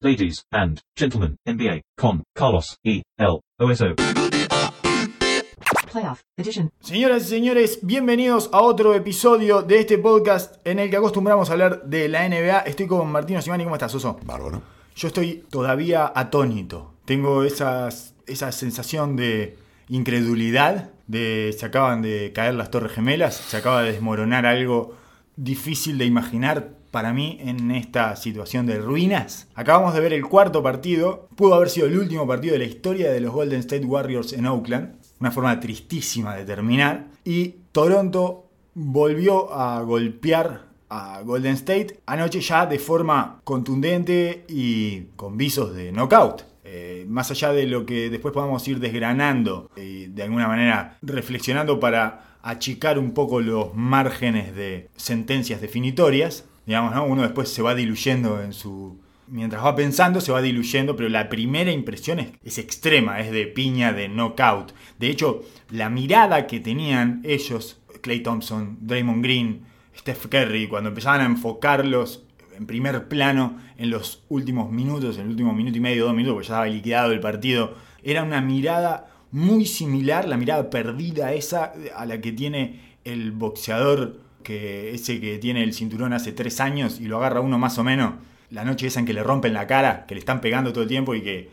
Ladies and gentlemen, NBA, con Carlos E. L. OSO. Playoff Edition. Señoras y señores, bienvenidos a otro episodio de este podcast en el que acostumbramos a hablar de la NBA. Estoy con Martino Simani, ¿cómo estás, Oso? Bárbaro. Yo estoy todavía atónito. Tengo esas, esa sensación de incredulidad, de se acaban de caer las Torres Gemelas, se acaba de desmoronar algo difícil de imaginar para mí en esta situación de ruinas. Acabamos de ver el cuarto partido, pudo haber sido el último partido de la historia de los Golden State Warriors en Oakland, una forma tristísima de terminar, y Toronto volvió a golpear a Golden State anoche ya de forma contundente y con visos de knockout. Eh, más allá de lo que después podamos ir desgranando y de alguna manera reflexionando para achicar un poco los márgenes de sentencias definitorias, digamos, ¿no? Uno después se va diluyendo en su... Mientras va pensando, se va diluyendo, pero la primera impresión es, es extrema, es de piña, de knockout. De hecho, la mirada que tenían ellos, Clay Thompson, Draymond Green, Steph Curry, cuando empezaban a enfocarlos en primer plano en los últimos minutos, en el último minuto y medio, dos minutos, porque ya estaba liquidado el partido, era una mirada muy similar, la mirada perdida esa a la que tiene el boxeador que ese que tiene el cinturón hace tres años y lo agarra uno más o menos, la noche esa en que le rompen la cara, que le están pegando todo el tiempo y que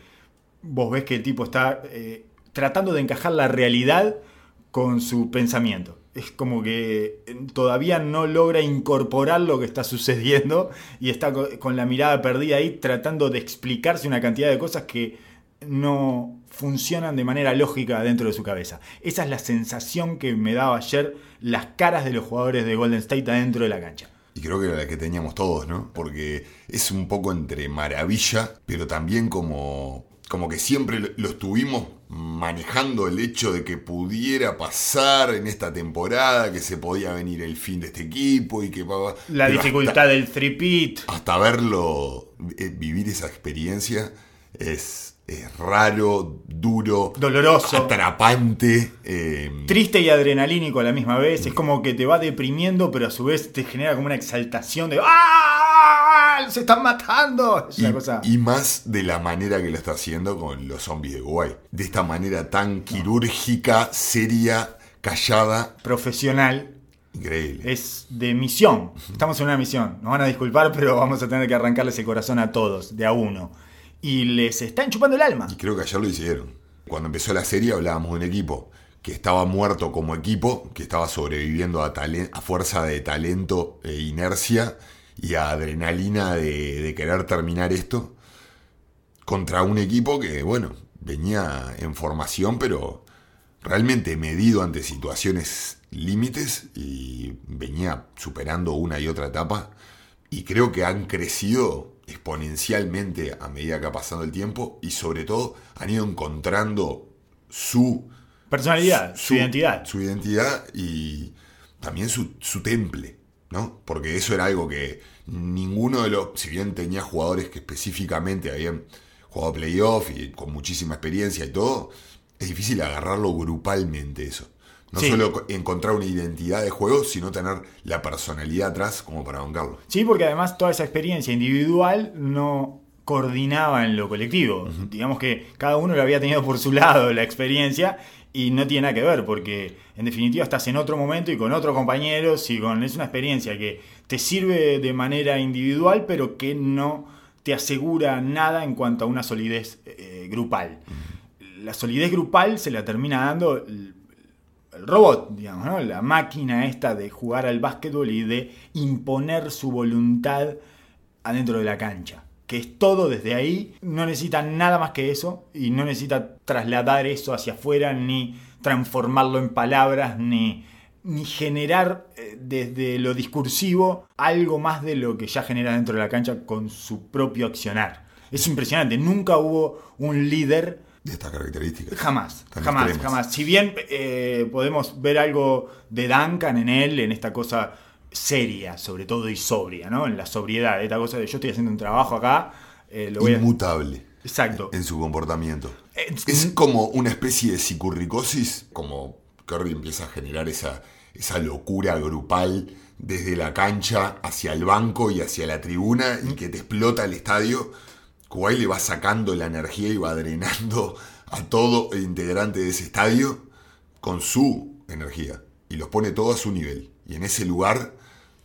vos ves que el tipo está eh, tratando de encajar la realidad con su pensamiento. Es como que todavía no logra incorporar lo que está sucediendo y está con la mirada perdida ahí tratando de explicarse una cantidad de cosas que no funcionan de manera lógica dentro de su cabeza. Esa es la sensación que me daba ayer las caras de los jugadores de Golden State adentro de la cancha. Y creo que era la que teníamos todos, ¿no? Porque es un poco entre maravilla, pero también como, como que siempre lo estuvimos manejando el hecho de que pudiera pasar en esta temporada, que se podía venir el fin de este equipo y que... La dificultad del three Hasta verlo, eh, vivir esa experiencia es es raro, duro, doloroso, atrapante, eh, triste y adrenalínico a la misma vez. Es como que te va deprimiendo, pero a su vez te genera como una exaltación de ¡Ah! ¡Se están matando! y, más de la manera que lo está haciendo con los zombies de Kuwait. De esta manera tan quirúrgica, seria, callada. Profesional. Increíble. Es de misión. Estamos en una misión. Nos van a disculpar, pero vamos a tener que arrancarles el corazón a todos, de a uno y les están chupando el alma. Y creo que ayer lo hicieron. Cuando empezó la serie hablábamos de un equipo que estaba muerto como equipo, que estaba sobreviviendo a, fuerza de talento e inercia y a adrenalina de, querer terminar esto, contra un equipo que, bueno, venía en formación, pero realmente medido ante situaciones límites y venía superando una y otra etapa. Y creo que han crecido exponencialmente a medida que ha pasado el tiempo y sobre todo han ido encontrando su personalidad, su, identidad. Su identidad y también su, su, temple, ¿no? Porque eso era algo que ninguno de los, si bien tenía jugadores que específicamente habían jugado playoff y con muchísima experiencia y todo, es difícil agarrarlo grupalmente eso. No solo encontrar una identidad de juego, sino tener la personalidad atrás como para bancarlo. Sí, porque además toda esa experiencia individual no coordinaba en lo colectivo. Digamos que cada uno lo había tenido por su lado la experiencia y no tiene nada que ver, porque en definitiva estás en otro momento y con otro compañero, si con, es una experiencia que te sirve de manera individual, pero que no te asegura nada en cuanto a una solidez eh, grupal. La solidez grupal se la termina dando el robot, digamos, ¿no? la máquina esta de jugar al básquetbol y de imponer su voluntad adentro de la cancha. Que es todo desde ahí, no necesita nada más que eso y no necesita trasladar eso hacia afuera, ni transformarlo en palabras, ni, ni generar eh, desde lo discursivo algo más de lo que ya genera dentro de la cancha con su propio accionar. Es impresionante, nunca hubo un líder de estas características. Jamás, jamás, jamás. Si bien eh, podemos ver algo de Duncan en él, en esta cosa seria, sobre todo y sobria, ¿no? En la sobriedad, esta cosa de yo estoy haciendo un trabajo acá. Eh, lo voy Inmutable. Exacto. En su comportamiento. Es, como una especie de psicurricosis, como Curry empieza a generar esa, esa locura grupal desde la cancha hacia el banco y hacia la tribuna y que te explota el estadio Kuwait le va sacando la energía y va drenando a todo integrante de ese estadio con su energía y los pone todo a su nivel. Y en ese lugar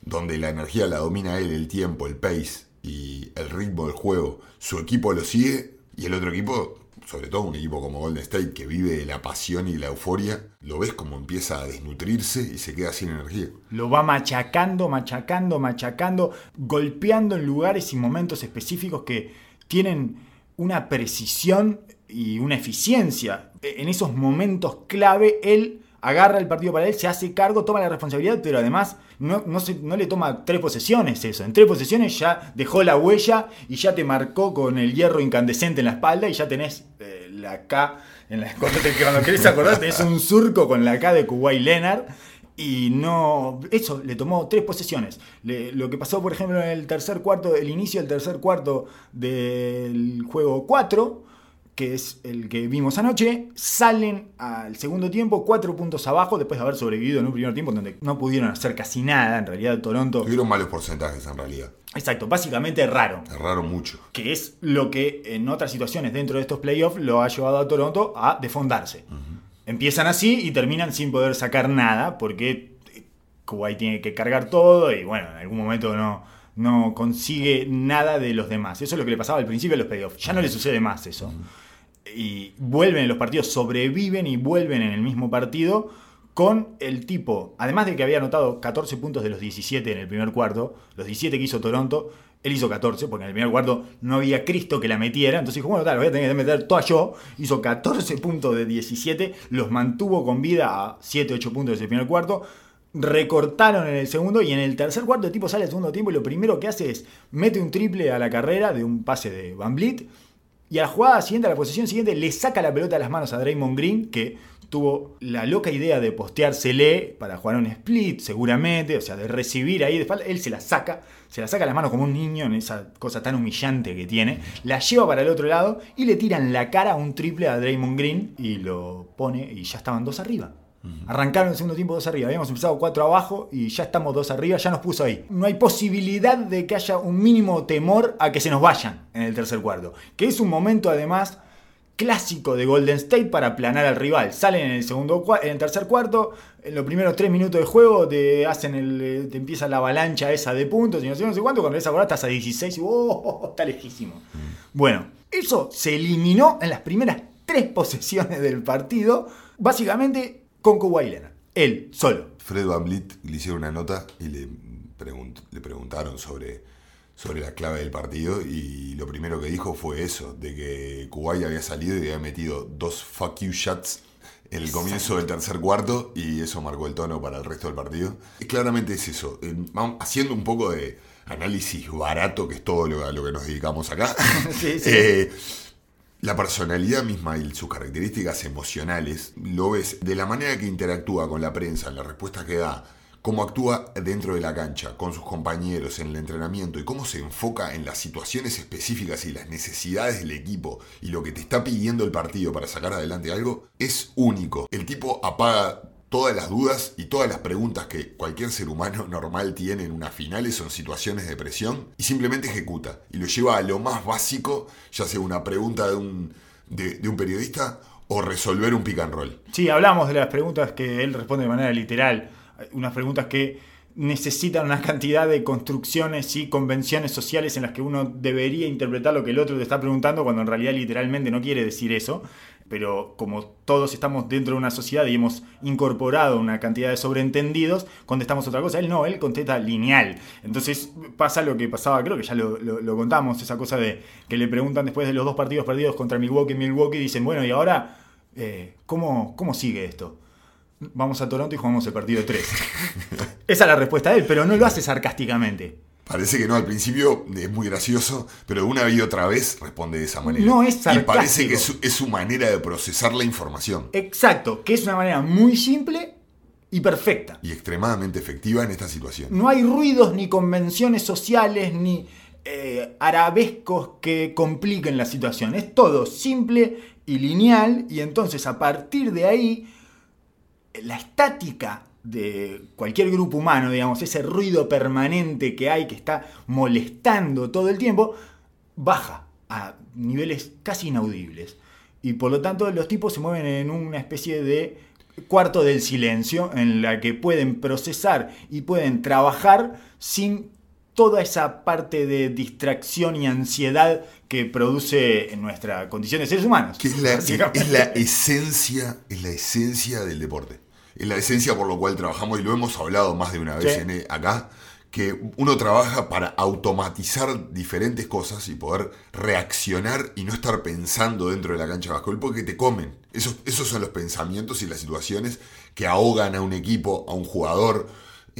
donde la energía la domina él, el tiempo, el pace y el ritmo del juego, su equipo lo sigue y el otro equipo, sobre todo un equipo como Golden State que vive de la pasión y la euforia, lo ves como empieza a desnutrirse y se queda sin energía. Lo va machacando, machacando, machacando, golpeando en lugares y momentos específicos que tienen una precisión y una eficiencia. En esos momentos clave, él agarra el partido para él, se hace cargo, toma la responsabilidad, pero además no, no, le toma tres posesiones eso. En tres posesiones ya dejó la huella y ya te marcó con el hierro incandescente en la espalda y ya tenés eh, la K. En la, cuando, te, cuando querés acordar, tenés un surco con la K de Kuwait Leonard. Y no. Eso le tomó tres posesiones. Le, lo que pasó, por ejemplo, en el tercer cuarto, el inicio del tercer cuarto del juego 4 que es el que vimos anoche, salen al segundo tiempo cuatro puntos abajo después de haber sobrevivido en un primer tiempo donde no pudieron hacer casi nada. En realidad, Toronto. Tuvieron malos porcentajes en realidad. Exacto, básicamente raro. Raro mucho. Que es lo que en otras situaciones dentro de estos playoffs lo ha llevado a Toronto a defondarse. Uh -huh. Empiezan así y terminan sin poder sacar nada porque Kuwait tiene que cargar todo y bueno, en algún momento no, no consigue nada de los demás. Eso es lo que le pasaba al principio de los playoffs. Ya no le sucede más eso. Y vuelven en los partidos, sobreviven y vuelven en el mismo partido con el tipo, además de que había anotado 14 puntos de los 17 en el primer cuarto, los 17 que hizo Toronto, él hizo 14, porque en el primer cuarto no había Cristo que la metiera, entonces dijo, bueno, tal, voy a tener que meter toda yo, hizo 14 puntos de 17, los mantuvo con vida a 7, 8 puntos desde el primer cuarto, recortaron en el segundo y en el tercer cuarto el tipo sale al segundo tiempo y lo primero que hace es mete un triple a la carrera de un pase de Van Vliet, y a la jugada siguiente, a la posición siguiente, le saca la pelota de las manos a Draymond Green, que tuvo la loca idea de posteársele para jugar un split, seguramente, o sea, de recibir ahí de espalda. Él se la saca, se la saca a las manos como un niño en esa cosa tan humillante que tiene, la lleva para el otro lado y le tira en la cara un triple a Draymond Green y lo pone y ya estaban dos arriba. Arrancaron el segundo tiempo dos arriba. Habíamos empezado cuatro abajo y ya estamos dos arriba. Ya nos puso ahí. No hay posibilidad de que haya un mínimo temor a que se nos vayan en el tercer cuarto. Que es un momento además clásico de Golden State para aplanar al rival. Salen en el segundo en el tercer cuarto, en los primeros tres minutos de juego te hacen el, te empieza la avalancha esa de puntos y no sé, no sé cuánto, cuando ves ahora estás a 16 y oh, está lejísimo. Bueno, eso se eliminó en las primeras tres posesiones del partido. Básicamente con Kawhi Leonard. Él, solo. Fred Van Vliet le hicieron una nota y le, pregunt le preguntaron sobre, sobre la clave del partido y lo primero que dijo fue eso, de que Kuwait había salido y había metido dos fuck you shots en el comienzo del tercer cuarto y eso marcó el tono para el resto del partido. Y claramente es eso, eh, haciendo un poco de análisis barato, que es todo lo, a lo que nos dedicamos acá. sí, sí. Eh, la personalidad misma y sus características emocionales lo ves de la manera que interactúa con la prensa, en la respuesta que da, cómo actúa dentro de la cancha, con sus compañeros, en el entrenamiento y cómo se enfoca en las situaciones específicas y las necesidades del equipo y lo que te está pidiendo el partido para sacar adelante algo, es único. El tipo apaga todas las dudas y todas las preguntas que cualquier ser humano normal tiene en unas finales en situaciones de presión y simplemente ejecuta y lo lleva a lo más básico, ya sea una pregunta de un, de, de un periodista o resolver un pick and roll. Sí, hablamos de las preguntas que él responde de manera literal, unas preguntas que necesitan una cantidad de construcciones y convenciones sociales en las que uno debería interpretar lo que el otro te está preguntando cuando en realidad literalmente no quiere decir eso pero como todos estamos dentro de una sociedad y hemos incorporado una cantidad de sobreentendidos, contestamos otra cosa. Él no, él contesta lineal. Entonces pasa lo que pasaba, creo que ya lo, contamos, esa cosa de que le preguntan después de los dos partidos perdidos contra Milwaukee y Milwaukee, dicen, bueno, y ahora, eh, ¿cómo, ¿cómo sigue esto? Vamos a Toronto y jugamos el partido 3. Esa es la respuesta de él, pero no lo hace sarcásticamente. Parece que no, al principio es muy gracioso, pero una y otra vez responde de esa manera. No es sarcástico. Y parece que es su, es su manera de procesar la información. Exacto, que es una manera muy simple y perfecta. Y extremadamente efectiva en esta situación. No hay ruidos ni convenciones sociales ni eh, arabescos que compliquen la situación. Es todo simple y lineal y entonces a partir de ahí la estática de cualquier grupo humano, digamos, ese ruido permanente que hay que está molestando todo el tiempo, baja. a niveles casi inaudibles. Y por lo tanto los tipos se mueven en una especie de cuarto del silencio en la que pueden procesar y pueden trabajar sin toda esa parte de distracción y ansiedad que produce en nuestra condición de seres humanos. Que es la, básicamente. es la esencia, es la esencia del deporte. Es la esencia por lo cual trabajamos y lo hemos hablado más de una vez Sí. en- e, acá, que uno trabaja para automatizar diferentes cosas y poder reaccionar y no estar pensando dentro de la cancha de básquetbol porque te comen. Esos, esos son los pensamientos y las situaciones que ahogan a un equipo, a un jugador,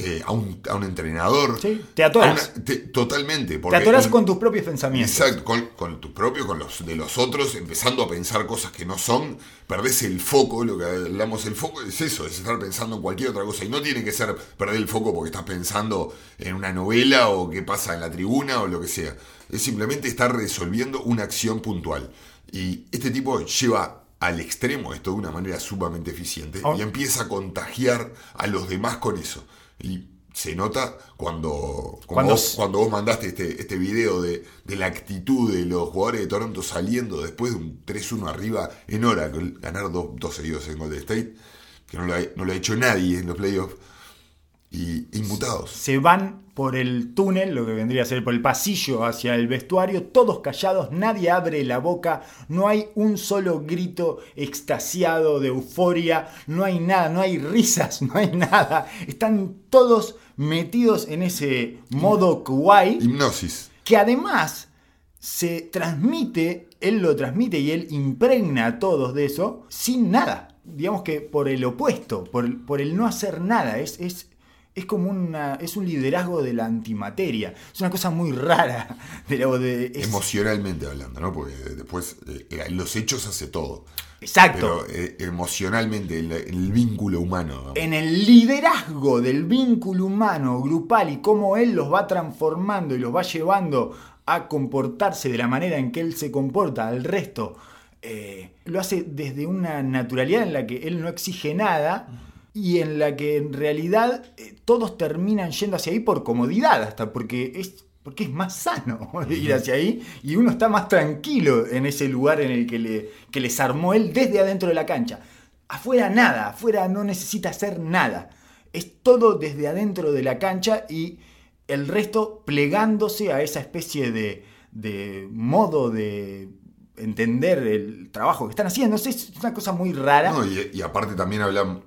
eh, a, un, a un entrenador. Sí, te atoras. Una- te- totalmente. Te porque atoras un- con tus propios pensamientos. Exacto, con, con tus propios, con los de los otros, empezando a pensar cosas que no son, perdés el foco, lo que hablamos, el foco es eso, es estar pensando en cualquier otra cosa. Y no tiene que ser perder el foco porque estás pensando en una novela o qué pasa en la tribuna o lo que sea. Es simplemente estar resolviendo una acción puntual. Y este tipo lleva al extremo esto de una manera sumamente eficiente Oh. y empieza a contagiar a los demás con eso. Y se nota cuando, Cuando vos- cuando vos mandaste este, este video de, de la actitud de los jugadores de Toronto saliendo después de un 3-1 arriba en Oracle, ganar dos, dos seguidos en Golden State, que no lo, ha, no lo ha hecho nadie en los playoffs, y inmutados. se van por el túnel, lo que vendría a ser por el pasillo hacia el vestuario, todos callados, nadie abre la boca, no hay un solo grito extasiado de euforia, no hay nada, no hay risas, no hay nada. Están todos metidos en ese modo kawaii Hipnosis. que además se transmite, él lo transmite y él impregna a todos de eso sin nada. Digamos que por el opuesto, por, por el no hacer nada. Es, es, es como una, es un liderazgo de la antimateria. Es una cosa muy rara. De, la- de- es- Emocionalmente hablando, ¿no? Porque después eh, en los hechos hace todo. exacto. Pero eh, emocionalmente, el, el vínculo humano. ¿no? en el liderazgo del vínculo humano grupal y cómo él los va transformando y los va llevando a comportarse de la manera en que él se comporta al resto, eh, lo hace desde una naturalidad en la que él no exige nada y en la que en realidad eh, todos terminan yendo hacia ahí por comodidad, hasta porque es, porque es más sano ir hacia ahí y uno está más tranquilo en ese lugar en el que, le, que les armó él desde adentro de la cancha. Afuera nada, afuera no necesita hacer nada. Es todo desde adentro de la cancha y el resto plegándose a esa especie de, de modo de entender el trabajo que están haciendo. Es- una cosa muy rara. No, y, y aparte también hablam-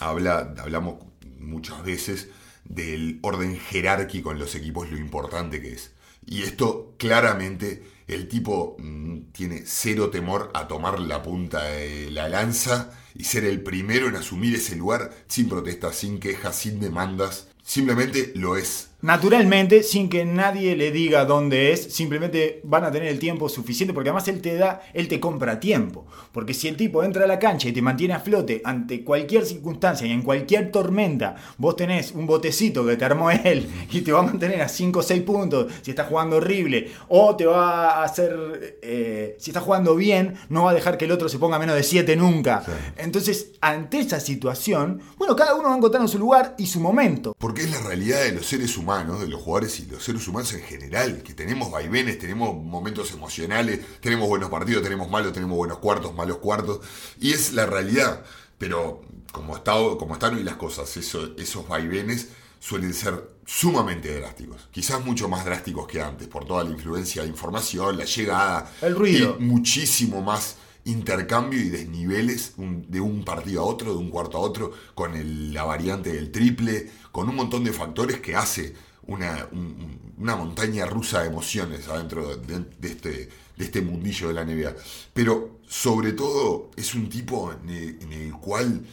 habla, hablamos muchas veces del orden jerárquico en los equipos, lo importante que es. Y esto claramente el tipo mm, tiene cero temor a tomar la punta de la lanza y ser el primero en asumir ese lugar sin protestas, sin quejas, sin demandas. Simplemente lo es. Naturalmente, sin que nadie le diga dónde es, simplemente van a tener el tiempo suficiente, porque además él te da, él te compra tiempo. Porque si el tipo entra a la cancha y te mantiene a flote ante cualquier circunstancia y en cualquier tormenta, vos tenés un botecito que te armó él y te va a mantener a 5 o 6 puntos si está jugando horrible, o te va a hacer, eh, si está jugando bien, no va a dejar que el otro se ponga menos de 7 nunca. Sí. Entonces, ante esa situación, bueno, cada uno va encontrando su lugar y su momento. Porque es la realidad de los seres humanos, de los jugadores y los seres humanos en general, que tenemos vaivenes, tenemos momentos emocionales, tenemos buenos partidos, tenemos malos, tenemos buenos cuartos, malos cuartos, y es la realidad. Pero como, está, como están hoy las cosas, eso- esos vaivenes suelen ser sumamente drásticos, quizás mucho más drásticos que antes, por toda la influencia de información, la llegada, El ruido. y muchísimo más intercambio y desniveles de un partido a otro, de un cuarto a otro, con el- la variante del triple, con un montón de factores que hace una, un- una montaña rusa de emociones adentro de, de este, de este mundillo de la NBA. Pero sobre todo es un tipo en el, en el cual,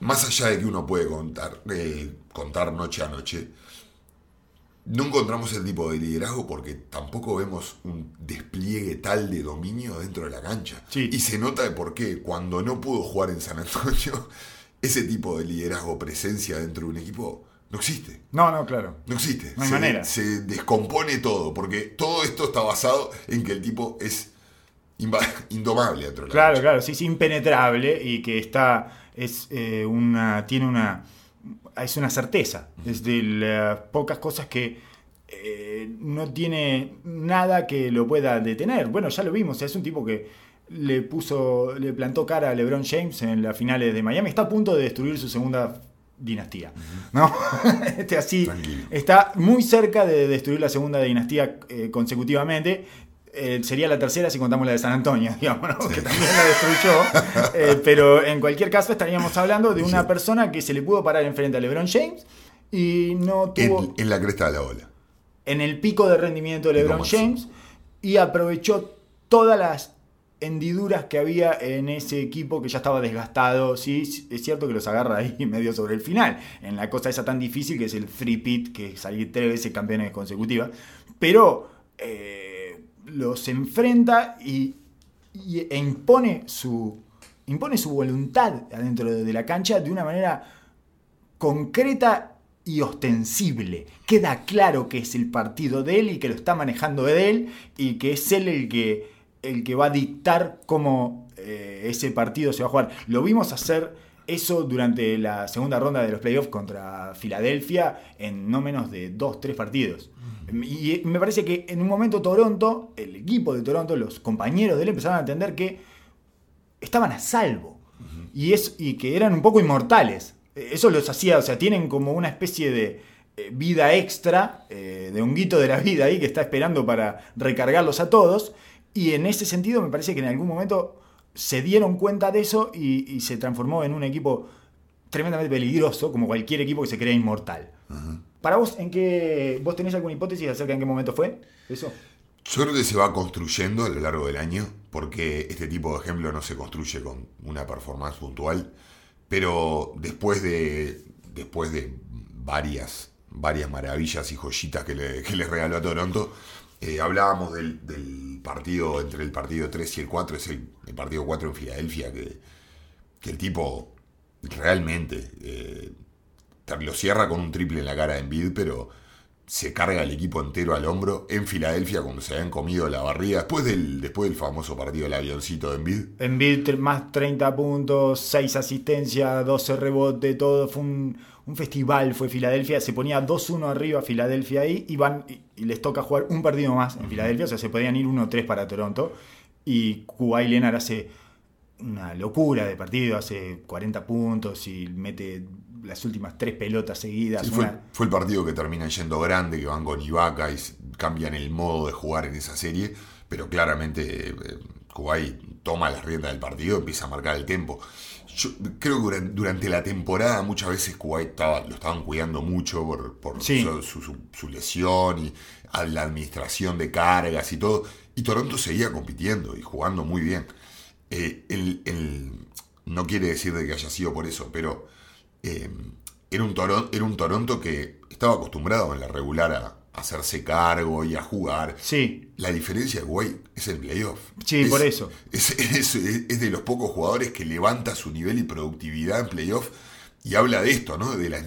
más allá de que uno puede contar, eh, contar noche a noche, no encontramos el tipo de liderazgo porque tampoco vemos un despliegue tal de dominio dentro de la cancha. Sí. Y se nota de por qué cuando no pudo jugar en San Antonio, ese tipo de liderazgo, presencia dentro de un equipo, no existe. No, no, claro. No existe. No hay se, manera. se descompone todo, porque todo esto está basado en que el tipo es indomable dentro de la Claro, claro, sí, es impenetrable y que está, es eh, una, tiene una, es una certeza. Es de las pocas cosas que eh, no tiene nada que lo pueda detener. Bueno, ya lo vimos, es un tipo que le puso, le plantó cara a LeBron James en las finales de Miami. Está a punto de destruir su segunda dinastía. ¿no? este así Tranquilo. está muy cerca de destruir la segunda dinastía eh, consecutivamente. Eh, sería la tercera si contamos la de San Antonio, digamos, ¿no? que también la destruyó. Eh, pero en cualquier caso estaríamos hablando de una Sí. persona que se le pudo parar enfrente a LeBron James y no tuvo En, en la cresta de la ola. en el pico de rendimiento de LeBron. James y aprovechó todas las hendiduras que había en ese equipo que ya estaba desgastado. Sí, es cierto que los agarra ahí medio sobre el final, en la cosa esa tan difícil que es el three pit, que es salir tres veces campeones consecutivas, pero eh, los enfrenta y, e impone su, impone su voluntad adentro de, de la cancha de una manera concreta y ostensible. Queda claro que es el partido de él y que lo está manejando de él y que es él el que, el que va a dictar cómo eh, ese partido se va a jugar. Lo vimos hacer eso durante la segunda ronda de los playoffs contra Filadelfia en no menos de dos, tres partidos. Y me parece que en un momento Toronto, el equipo de Toronto, los compañeros de él empezaron a entender que estaban a salvo y, es, y que eran un poco inmortales. Eh, Eso los hacía, o sea, tienen como una especie de eh, vida extra, eh, de honguito de la vida ahí que está esperando para recargarlos a todos. Y en ese sentido me parece que en algún momento se dieron cuenta de eso y, y se transformó en un equipo tremendamente peligroso, como cualquier equipo que se crea inmortal. Para vos, ¿en qué vos tenés alguna hipótesis acerca de en qué momento fue eso? Yo creo que se va construyendo a lo largo del año, porque este tipo de ejemplo no se construye con una performance puntual, pero después de, después de varias, varias maravillas y joyitas que le, que le regaló a Toronto, eh, hablábamos del, partido entre el partido 3 y el 4, es el, el partido 4 en Filadelfia, que, que el tipo realmente eh, lo cierra con un triple en la cara de Embiid, pero se carga el equipo entero al hombro en Filadelfia cuando se habían comido la barriga después del, después del famoso partido del avioncito de Embiid. Embiid tr- más 30 puntos, 6 asistencias, 12 rebotes, todo. Fue un, un festival, fue Filadelfia. Se ponía 2-1 arriba Filadelfia ahí y, van, y, y les toca jugar un partido más en Filadelfia. O sea, se podían ir 1-3 para Toronto. Y Kuwait Leonard hace una locura de partido, hace 40 puntos y mete las últimas tres pelotas seguidas. Sí, fue, una- fue el partido que termina yendo grande, que van con Ibaka y cambian el modo de jugar en esa serie, pero claramente eh, Kuwait toma las riendas del partido, empieza a marcar el tempo. Yo creo que durante, durante la temporada muchas veces Kuwait estaba, lo estaban cuidando mucho por, por Sí. su, su- su- su lesión y a la administración de cargas y todo, y Toronto seguía compitiendo y jugando muy bien. Eh, el- el- no quiere decir de que haya sido por eso, pero eh, era, un Toron- era un Toronto que estaba acostumbrado en la regular a, hacerse cargo y a jugar. Sí, La diferencia de es el playoff. Sí, Es- por eso. Es, es- es de los pocos jugadores que levanta su nivel y productividad en playoff y habla de esto, ¿no? De, las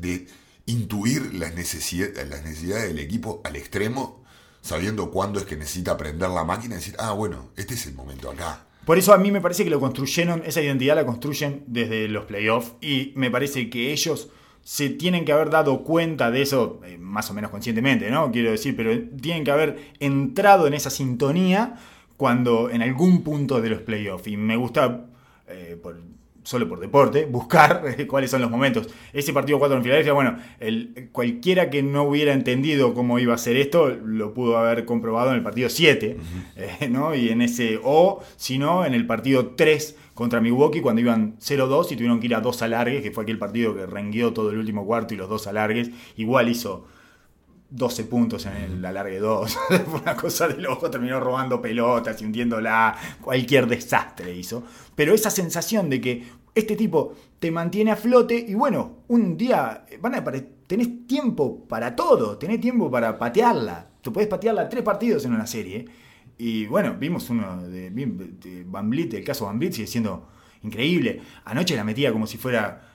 de intuir las, necesidad- las necesidades del equipo al extremo, sabiendo cuándo es que necesita prender la máquina y decir, ah, bueno, este es el momento acá. Por eso a mí me parece que lo construyeron, esa identidad la construyen desde los playoffs y me parece que ellos se tienen que haber dado cuenta de eso, eh, más o menos conscientemente, ¿no? Quiero decir, pero tienen que haber entrado en esa sintonía cuando en algún punto de los playoffs. Y me gusta, eh, por- solo por deporte, buscar cuáles son los momentos. Ese partido 4 en Filadelfia, bueno, el, cualquiera que no hubiera entendido cómo iba a ser esto, lo pudo haber comprobado en el partido 7, eh, ¿no? Y en ese, o si no, en el partido 3 contra Milwaukee, cuando iban 0-2 y tuvieron que ir a dos alargues, que fue aquel partido que rengueó todo el último cuarto y los dos alargues, igual hizo 12 puntos en el alargue 2. Fue una cosa de loco, terminó robando pelotas y hundiéndola. Cualquier desastre hizo. Pero esa sensación de que este tipo te mantiene a flote y bueno, un día van a tenés tiempo para todo, tenés tiempo para patearla. Tú puedes patearla tres partidos en una serie. Y bueno, vimos uno de, de Van Vliet, el caso Van Vliet sigue siendo increíble. Anoche la metía como si fuera eh,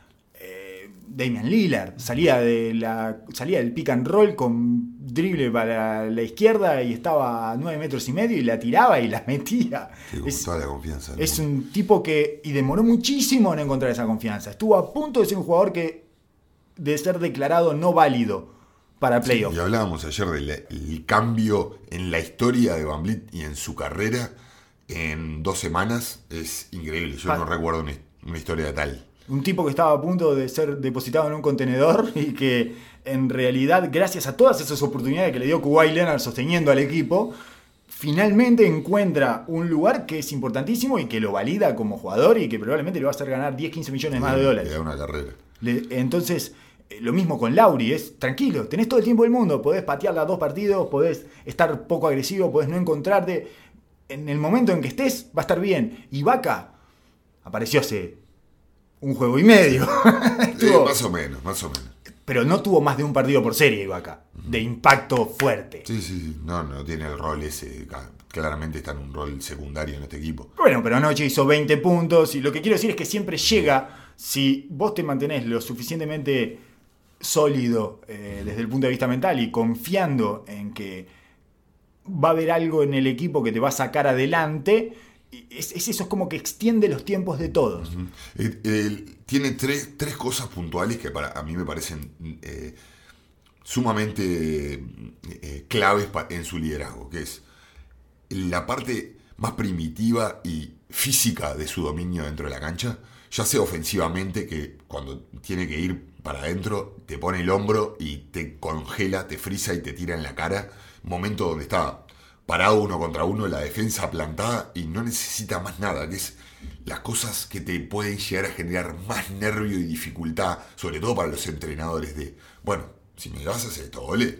Damian Lillard. Salía, de la, salía del pick and roll con drible para la izquierda y estaba a 9 metros y medio y la tiraba y la metía. Sí, Es- toda la confianza. es un tipo que. Y demoró muchísimo en encontrar esa confianza. Estuvo a punto de ser un jugador que. de ser declarado no válido para playoff. Y hablábamos ayer del el cambio en la historia de Van Vliet y en su carrera en dos semanas. Es increíble. Yo Pa- no recuerdo una, una historia tal. Un tipo que estaba a punto de ser depositado en un contenedor y que en realidad, gracias a todas esas oportunidades que le dio Kuwait Leonard sosteniendo al equipo, finalmente encuentra un lugar que es importantísimo y que lo valida como jugador y que probablemente le va a hacer ganar 10, 15 millones más de Le dólares. da una carrera. Le- entonces, eh, lo mismo con Lauri, es tranquilo, tenés todo el tiempo del mundo, podés patearla dos partidos, podés estar poco agresivo, podés no encontrarte. En el momento en que estés, va a estar bien. Y Vaca apareció hace un juego y medio. Eh, Estuvo- más o menos, más o menos. pero no tuvo más de un partido por serie, Vaca, de impacto fuerte. Sí, sí, sí. No, no tiene el rol ese. Claramente está en un rol secundario en este equipo. Bueno, pero anoche hizo 20 puntos y lo que quiero decir es que siempre llega, si vos te mantenés lo suficientemente sólido eh, desde el punto de vista mental y confiando en que va a haber algo en el equipo que te va a sacar adelante, es, es eso, es como que extiende los tiempos de todos. Eh, tiene tres, tres cosas puntuales que para a mí me parecen eh, sumamente eh, claves en su liderazgo, que es la parte más primitiva y física de su dominio dentro de la cancha, ya sea ofensivamente, que cuando tiene que ir para adentro, te pone el hombro y te congela, te frisa y te tira en la cara, momento donde está parado uno contra uno, la defensa plantada y no necesita más nada, que es las cosas que te pueden llegar a generar más nervio y dificultad, sobre todo para los entrenadores de, bueno, si me vas a hacer estos goles,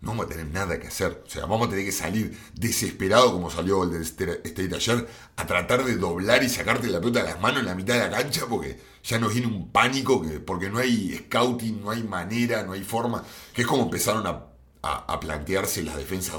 no vamos a tener nada que hacer. O sea, vamos a tener que salir desesperado como salió el de ayer, a tratar de doblar y sacarte la pelota de las manos en la mitad de la cancha porque ya nos viene un pánico, que, porque no hay scouting, no hay manera, no hay forma, que es como empezaron a, a- a plantearse las defensas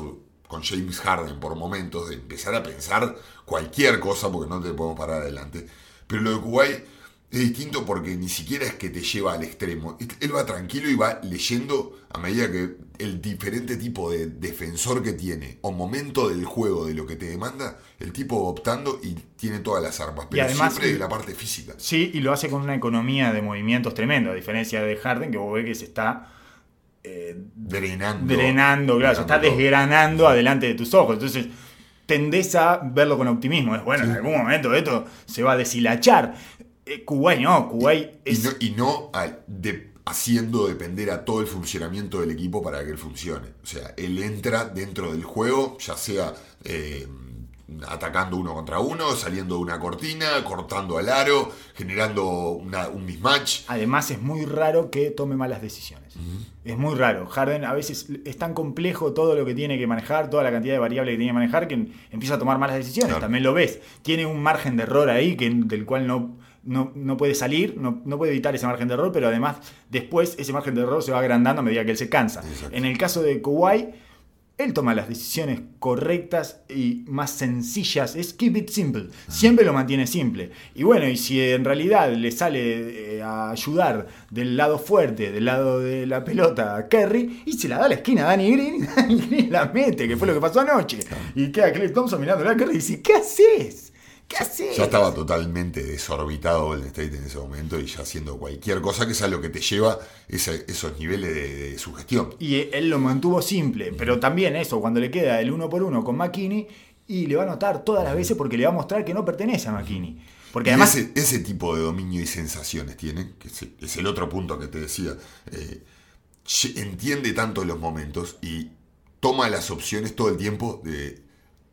con James Harden por momentos, de empezar a pensar cualquier cosa porque no te podemos parar adelante. Pero lo de Kuwait es distinto porque ni siquiera es que te lleva al extremo. Él va tranquilo y va leyendo a medida que el diferente tipo de defensor que tiene o momento del juego de lo que te demanda, el tipo va optando y tiene todas las armas. Pero además- siempre de la parte física. Sí, y lo hace con una economía de movimientos tremenda, a diferencia de Harden, que vos ves que se está eh, Drenando. drenando, claro, se está desgranando adelante de tus ojos. Entonces, tendés a verlo con optimismo. Es bueno, en algún momento esto se va a deshilachar. Eh, Kuwait no, Kuwait Y es. no, y no de- haciendo depender a todo el funcionamiento del equipo para que él funcione. O sea, él entra dentro del juego, ya sea eh, atacando uno contra uno, saliendo de una cortina, cortando al aro, generando una- un mismatch. Además, es muy raro que tome malas decisiones. Es muy raro. Harden a veces es tan complejo todo lo que tiene que manejar, toda la cantidad de variables que tiene que manejar, que empieza a tomar malas decisiones. Claro. También lo ves. Tiene un margen de error ahí que, del cual no, no, no puede salir, no, no puede evitar ese margen de error, pero además después ese margen de error se va agrandando a medida que él se cansa. Exacto. En el caso de Kuwait, él toma las decisiones correctas y más sencillas. Es keep it simple. Siempre lo mantiene simple. Y bueno, y si en realidad le sale eh, a ayudar del lado fuerte, del lado de la pelota a Kerry, y se la da a la esquina a Danny Green, Danny Green la mete, que fue lo que pasó anoche. Y queda Clay Thompson mirándole a Kerry y dice, ¿qué haces? ¿Qué haces? Ya estaba totalmente desorbitado Golden State en ese momento y ya haciendo cualquier cosa que es a lo que te lleva ese- esos niveles de, de sugestión. Y él lo mantuvo simple, pero también eso, cuando le queda el uno por uno con McKinney, y le va a notar todas las veces porque le va a mostrar que no pertenece a McKinney. Porque además, ese, ese tipo de dominio y sensaciones tiene, que es, el otro punto que te decía, eh, entiende tanto los momentos y toma las opciones todo el tiempo de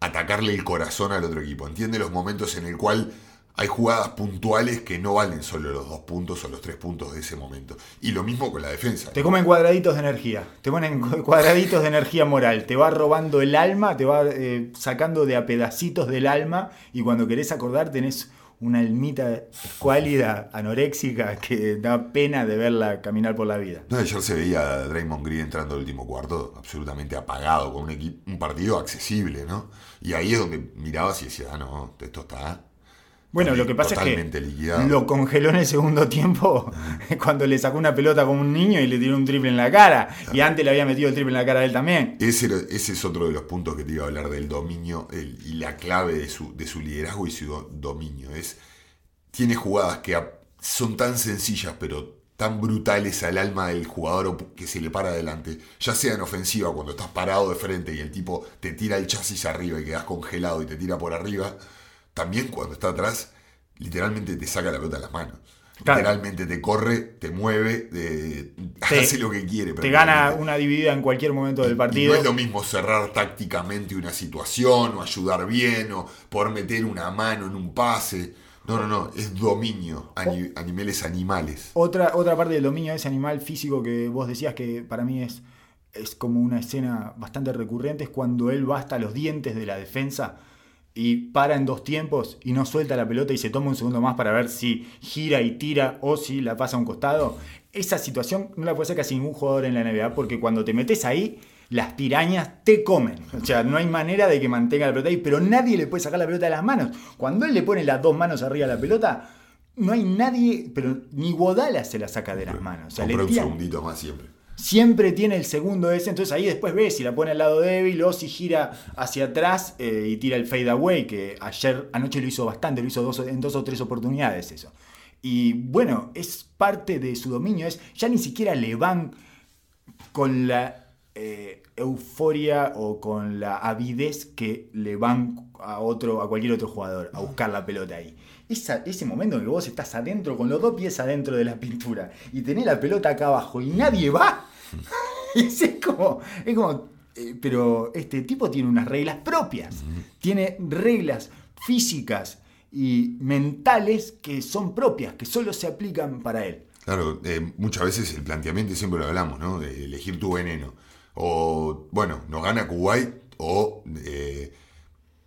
atacarle el corazón al otro equipo. Entiende los momentos en el cual hay jugadas puntuales que no valen solo los dos puntos o los tres puntos de ese momento. Y lo mismo con la defensa. te ¿no? comen cuadraditos de energía, te ponen cu- cuadraditos de energía moral, te va robando el alma, te va eh, sacando de a pedacitos del alma, y cuando querés acordar tenés una almita escuálida, anoréxica, que da pena de verla caminar por la vida. No, ayer se veía a Draymond Green entrando al último cuarto absolutamente apagado, con un, equipo, un partido accesible, ¿no? Y ahí es donde mirabas y decías, ah, no, esto está Bueno, lo que pasa es que liquidado. lo congeló en el segundo tiempo cuando le sacó una pelota como un niño y le tiró un triple en la cara. Y antes le había metido el triple en la cara a él también. Ese, ese es otro de los puntos que te iba a hablar del dominio el- y la clave de su, de su liderazgo y su do- dominio. Es, tiene jugadas que son tan sencillas, pero tan brutales al alma del jugador que se le para adelante, ya sea en ofensiva cuando estás parado de frente y el tipo te tira el chasis arriba y quedas congelado y te tira por arriba, también cuando está atrás, literalmente te saca la pelota de las manos. Claro. Literalmente te corre, te mueve, te, hace lo que quiere. Te gana una dividida en cualquier momento del Y partido. no es lo mismo cerrar tácticamente una situación o ayudar bien o poder meter una mano en un pase. No, no, no, es dominio a, ni- a niveles animales. Otra, otra parte del dominio de ese animal físico que vos decías que para mí es, es como una escena bastante recurrente es cuando él va hasta los dientes de la defensa y para en dos tiempos y no suelta la pelota y se toma un segundo más para ver si gira y tira o si la pasa a un costado. Esa situación no la puede hacer casi ningún jugador en la NBA porque cuando te metes ahí, las pirañas te comen. O sea, no hay manera de que mantenga la pelota ahí, pero nadie le puede sacar la pelota de las manos. Cuando él le pone las dos manos arriba de la pelota, no hay nadie, pero ni Godala se la saca de las manos. O sea, le Compré un segundito más siempre. Siempre tiene el segundo ese, entonces ahí después ves si la pone al lado débil o si gira hacia atrás eh, y tira el fade away, que ayer, anoche lo hizo bastante, lo hizo dos, en dos o tres oportunidades eso. Y bueno, es parte de su dominio, es ya ni siquiera le van con la eh, euforia o con la avidez que le van a otro, a cualquier otro jugador a buscar la pelota ahí. Esa- ese momento en que vos estás adentro, con los dos pies adentro de la pintura, y tenés la pelota acá abajo y nadie va. es, como. Es como eh, pero este tipo tiene unas reglas propias. Tiene reglas físicas y mentales que son propias, que solo se aplican para él. Claro, eh, muchas veces el planteamiento, siempre lo hablamos, ¿no? De elegir tu veneno. O, bueno, nos gana Kuwait o eh,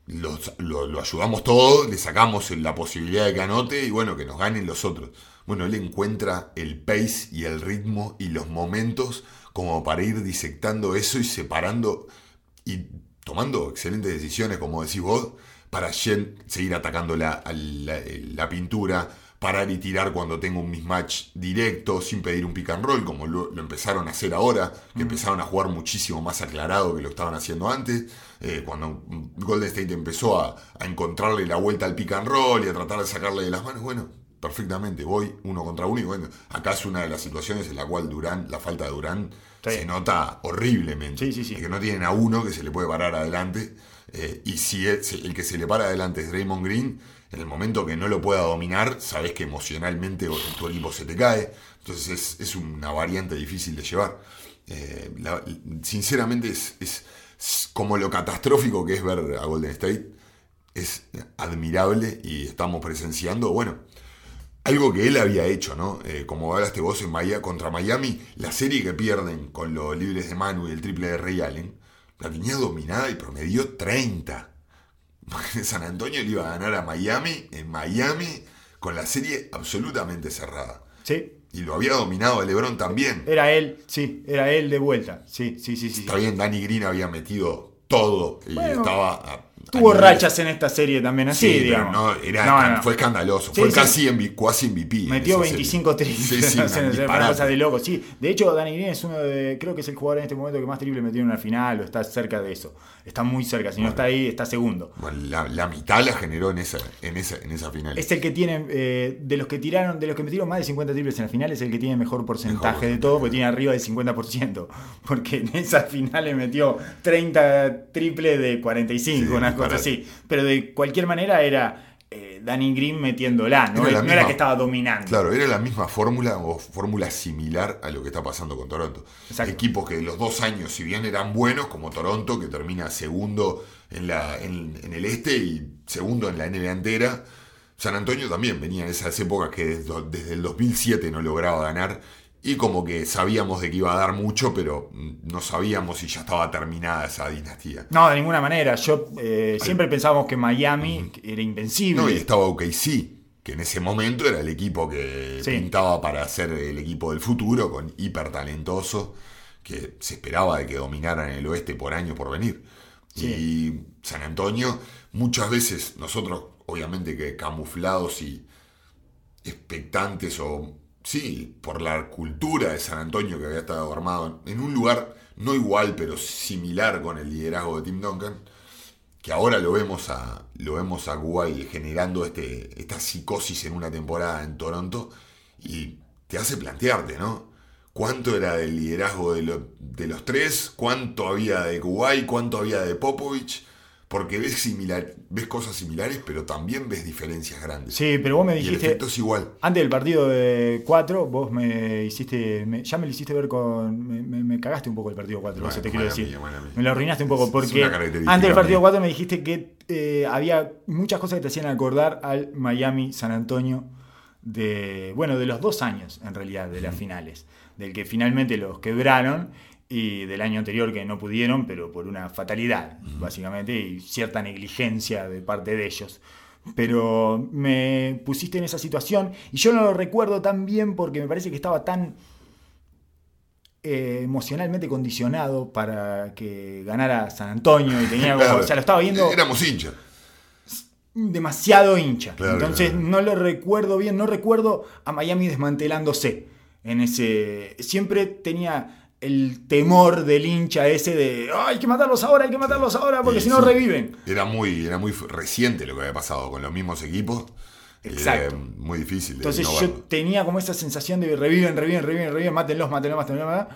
lo, ayudamos todo, le sacamos la posibilidad de que anote y bueno, que nos ganen los otros. Bueno, él encuentra el pace y el ritmo y los momentos como para ir disectando eso y separando y tomando excelentes decisiones, como decís vos, para seguir atacando la, la- la pintura, parar y tirar cuando tengo un mismatch directo, sin pedir un pick and roll, como lo, lo empezaron a hacer ahora, que empezaron a jugar muchísimo más aclarado que lo estaban haciendo antes, eh, cuando Golden State empezó a, a encontrarle la vuelta al pick and roll y a tratar de sacarle de las manos, bueno, perfectamente, voy uno contra uno y bueno, acá es una de las situaciones en la cual Durán, la falta de Durán, Sí. se nota horriblemente. Sí, sí, sí. De que no tienen a uno que se le puede parar adelante. eh, y si el, si el que se le para adelante es Draymond Green, en el momento que no lo pueda dominar, sabes que emocionalmente tu equipo se te cae. Entonces es, una variante difícil de llevar. Eh, sinceramente es como lo catastrófico que es ver a Golden State. Es admirable y estamos presenciando, bueno, algo que él había hecho, ¿no? Eh, como hablaste vos en Miami, contra Miami, la serie que pierden con los libres de Manu y el triple de Ray Allen, la tenía dominada y promedió 30. San Antonio le iba a ganar a Miami, en Miami, con la serie absolutamente cerrada. ¿Sí? Y lo había dominado a LeBron también. Era él, sí, era él de vuelta. Sí, sí, sí, sí. Está bien, Danny Green había metido todo y Bueno, estaba... a Tuvo rachas en esta serie también así, Sí, digamos. no, era, No, no. fue escandaloso. Sí, fue sí. casi, MVP, cuasi MVP. en Metió esa serie. 25 triples. Una cosa de loco. Sí, de hecho, Danny Green es uno de. Creo que es el jugador en este momento que más triple metió en una final o está cerca de eso. Está muy cerca. Si no está ahí, está segundo. Bueno, la, la mitad la generó en esa, en esa, en esa final. Es el que tiene, eh, de los que tiraron, de los que metieron más de 50 triples en la final, es el que tiene mejor porcentaje Mejor de todo, porque tiene arriba del 50%. Porque en esa final le metió 30 triples de 45, Sí, una cosa disparate. así. Pero de cualquier manera era eh, Danny Green metiéndola, ¿no? Era la no misma- era que estaba dominando. Claro, era la misma fórmula o fórmula similar a lo que está pasando con Toronto. Exacto. Equipos que los dos años, si bien eran buenos, como Toronto, que termina segundo en, la, en, en el este y segundo en la NBA entera. San Antonio también venía en esas épocas que desde, desde el 2007 no lograba ganar y como que sabíamos de que iba a dar mucho, pero no sabíamos si ya estaba terminada esa dinastía. No, de ninguna manera. Yo eh, siempre pensábamos que Miami era invencible. No, y estaba OKC, que en ese momento era el equipo que Sí. pintaba para ser el equipo del futuro, con hiper talentoso, que se esperaba de que dominaran el oeste por año por venir. Y San Antonio, muchas veces nosotros, obviamente que camuflados y expectantes o, sí, por la cultura de San Antonio que había estado armado en un lugar no igual, pero similar con el liderazgo de Tim Duncan, que ahora lo vemos a lo vemos a generando este, esta psicosis en una temporada en Toronto y te hace plantearte, ¿no? ¿Cuánto era del liderazgo de, de los tres? ¿Cuánto había de Kuwait? ¿Cuánto había de Popovich? Porque ves, similar, ves cosas similares, pero también ves diferencias grandes. Sí, pero vos me y el dijiste. efecto es igual. Antes del partido de 4, vos me hiciste. me- ya me lo hiciste ver con. Me, me- me cagaste un poco el partido 4, Bueno, eso te quiero decir. mía. Me lo arruinaste un poco porque. Antes del partido mía. 4 me dijiste que eh, había muchas cosas que te hacían acordar al Miami San Antonio de. Bueno, de los dos años, en realidad, de las finales. Del que finalmente los quebraron y del año anterior que no pudieron, pero por una fatalidad, básicamente, y cierta negligencia de parte de ellos. Pero me pusiste en esa situación y yo no lo recuerdo tan bien porque me parece que estaba tan eh, emocionalmente condicionado para que ganara San Antonio y tenía como, Claro, o sea, lo estaba viendo Éramos hinchas. demasiado hincha. Claro, Entonces claro. no lo recuerdo bien, no recuerdo a Miami desmantelándose en ese. Siempre tenía el temor del hincha ese de "Ah, hay que matarlos ahora, hay que matarlos ahora, porque si no reviven. Era muy, era muy reciente lo que había pasado con los mismos equipos. Exacto. Era muy difícil. de Entonces yo tenía como esa sensación de reviven, reviven, reviven, reviven, mátenlos, mátenlos, mátenlos, mátenlos.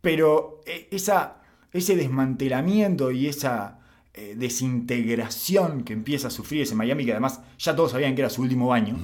Pero eh, esa, ese desmantelamiento y esa eh, desintegración que empieza a sufrir ese Miami, que además ya todos sabían que era su último año,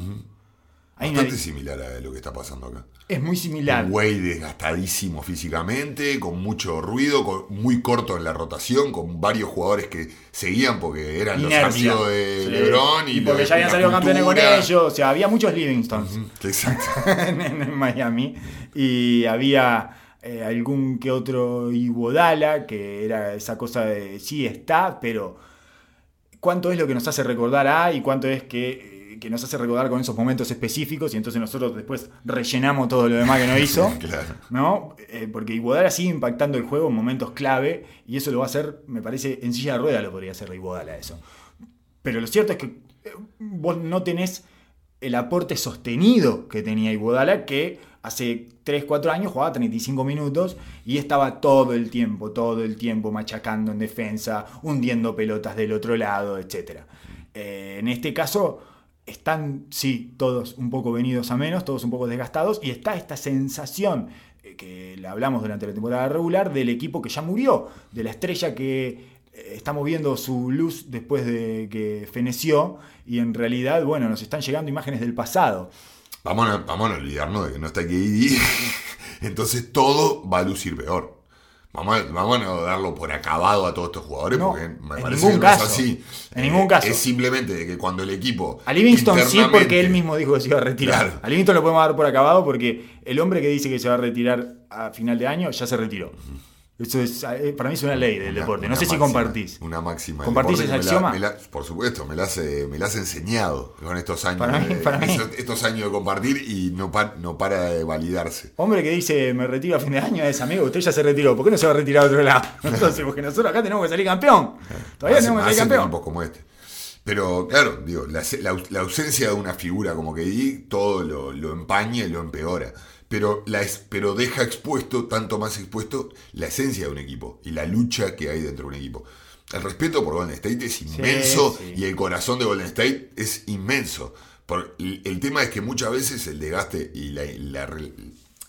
hay una- Bastante similar a lo que está pasando acá. es muy similar. Un güey desgastadísimo físicamente, con mucho ruido, con- muy corto en la rotación, con varios jugadores que seguían porque eran Inercia. los amigos de Sí. LeBron y, porque ya habían salido campeones con ellos. O sea, había muchos Livingstons Ujú, Exacto. en, en Miami. Y había eh, algún que otro Iguodala, que era esa cosa de sí está, pero cuánto es lo que nos hace recordar a y cuánto es que, que nos hace recordar con esos momentos específicos. Y entonces nosotros después rellenamos todo lo demás que no hizo. claro. ¿no? Eh, porque Iguodala sigue impactando el juego en momentos clave y eso lo va a hacer, me parece, en silla de rueda lo podría hacer Iguodala eso. Pero lo cierto es que eh, vos no tenés el aporte sostenido que tenía Iguodala, que hace 3, 4 años jugaba 35 minutos y estaba todo el tiempo, todo el tiempo machacando en defensa, hundiendo pelotas del otro lado, etc. Eh, en este caso están, sí, todos un poco venidos a menos, todos un poco desgastados, y está esta sensación eh, que la hablamos durante la temporada regular del equipo que ya murió, de la estrella que eh, estamos viendo su luz después de que feneció, y en realidad, bueno, nos están llegando imágenes del pasado. Vamos a, vamos a olvidarnos de que no está KD. Entonces todo va a lucir peor. Vamos a, vamos a darlo por acabado a todos estos jugadores No, porque me en parece ningún que no caso. es así. En ningún caso. Es simplemente de que cuando el equipo. A Livingston sí, porque él mismo dijo que se iba a retirar. Claro. A Livingston lo podemos dar por acabado porque el hombre que dice que se va a retirar a final de año ya se retiró. Eso es, eh, para mí es una ley del Una- deporte. No sé si compartís. Una máxima. ¿Compartís ese que me la- axioma? me la- por supuesto, me la, has, me la has enseñado con estos años. Para mí- mí. estos años de compartir y no, pa- no para de validarse. Hombre que dice me retiro a fin de año es amigo, usted ya se retiró. ¿Por qué no se va a retirar a otro lado? Entonces, porque nosotros acá tenemos que salir campeón. Todavía Más- tenemos que salir campeón. equipos como este. Pero claro, digo, la, la- la ausencia de una figura como que di, todo lo, lo empaña y lo empeora. Pero, la es- pero deja expuesto, tanto más expuesto, la esencia de un equipo y la lucha que hay dentro de un equipo. El respeto por Golden State es inmenso sí. y el corazón de Golden State es inmenso. Por- el, el tema es que muchas veces el desgaste y la, la re-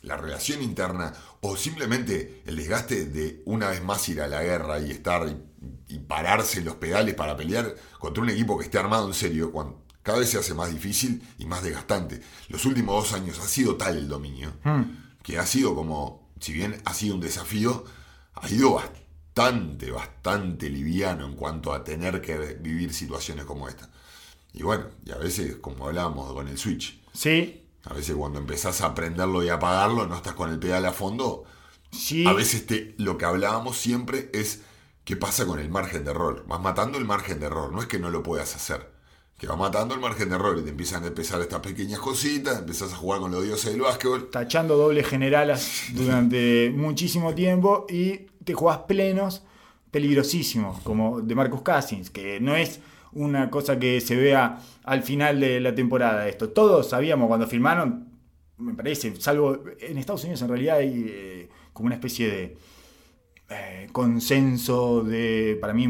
la relación interna o simplemente el desgaste de una vez más ir a la guerra y estar y, y pararse en los pedales para pelear contra un equipo que esté armado en serio, cuando cada vez se hace más difícil y más desgastante. Los últimos dos años ha sido tal el dominio que ha sido como, si bien ha sido un desafío, ha ido bastante, bastante liviano en cuanto a tener que vivir situaciones como esta. Y bueno, y a veces, como hablábamos con el Switch, Sí, a veces cuando empezás a prenderlo y apagarlo, no estás con el pedal a fondo, sí. a veces te, lo que hablábamos siempre es qué pasa con el margen de error. Vas matando el margen de error, no es que no lo puedas hacer. Que vas matando el margen de error y te empiezan a empezar estas pequeñas cositas, empezás a jugar con los dioses del básquetbol. tachando dobles generalas durante muchísimo tiempo y te jugás plenos peligrosísimos, como de Marcus Cousins, que no es una cosa que se vea al final de la temporada esto. Todos sabíamos cuando firmaron, me parece, salvo en Estados Unidos en realidad hay eh, como una especie de eh, consenso de, para mí,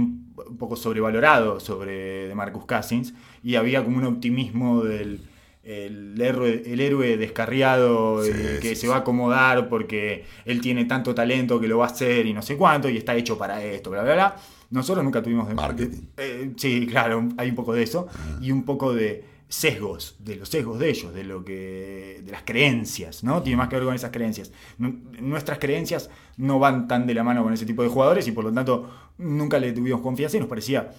un poco sobrevalorado sobre de Marcus Cousins y había como un optimismo del el héroe, el héroe descarriado Sí, eh, que sí, se sí. va a acomodar porque él tiene tanto talento que lo va a hacer y no sé cuánto y está hecho para esto, bla, bla, bla. Nosotros nunca tuvimos... de- Marketing. de- eh, sí, claro, hay un poco de eso y un poco de sesgos, de los sesgos de ellos, de lo que de las creencias, ¿no? Tiene más que ver con esas creencias. Nu- Nuestras creencias no van tan de la mano con ese tipo de jugadores y por lo tanto nunca le tuvimos confianza y nos parecía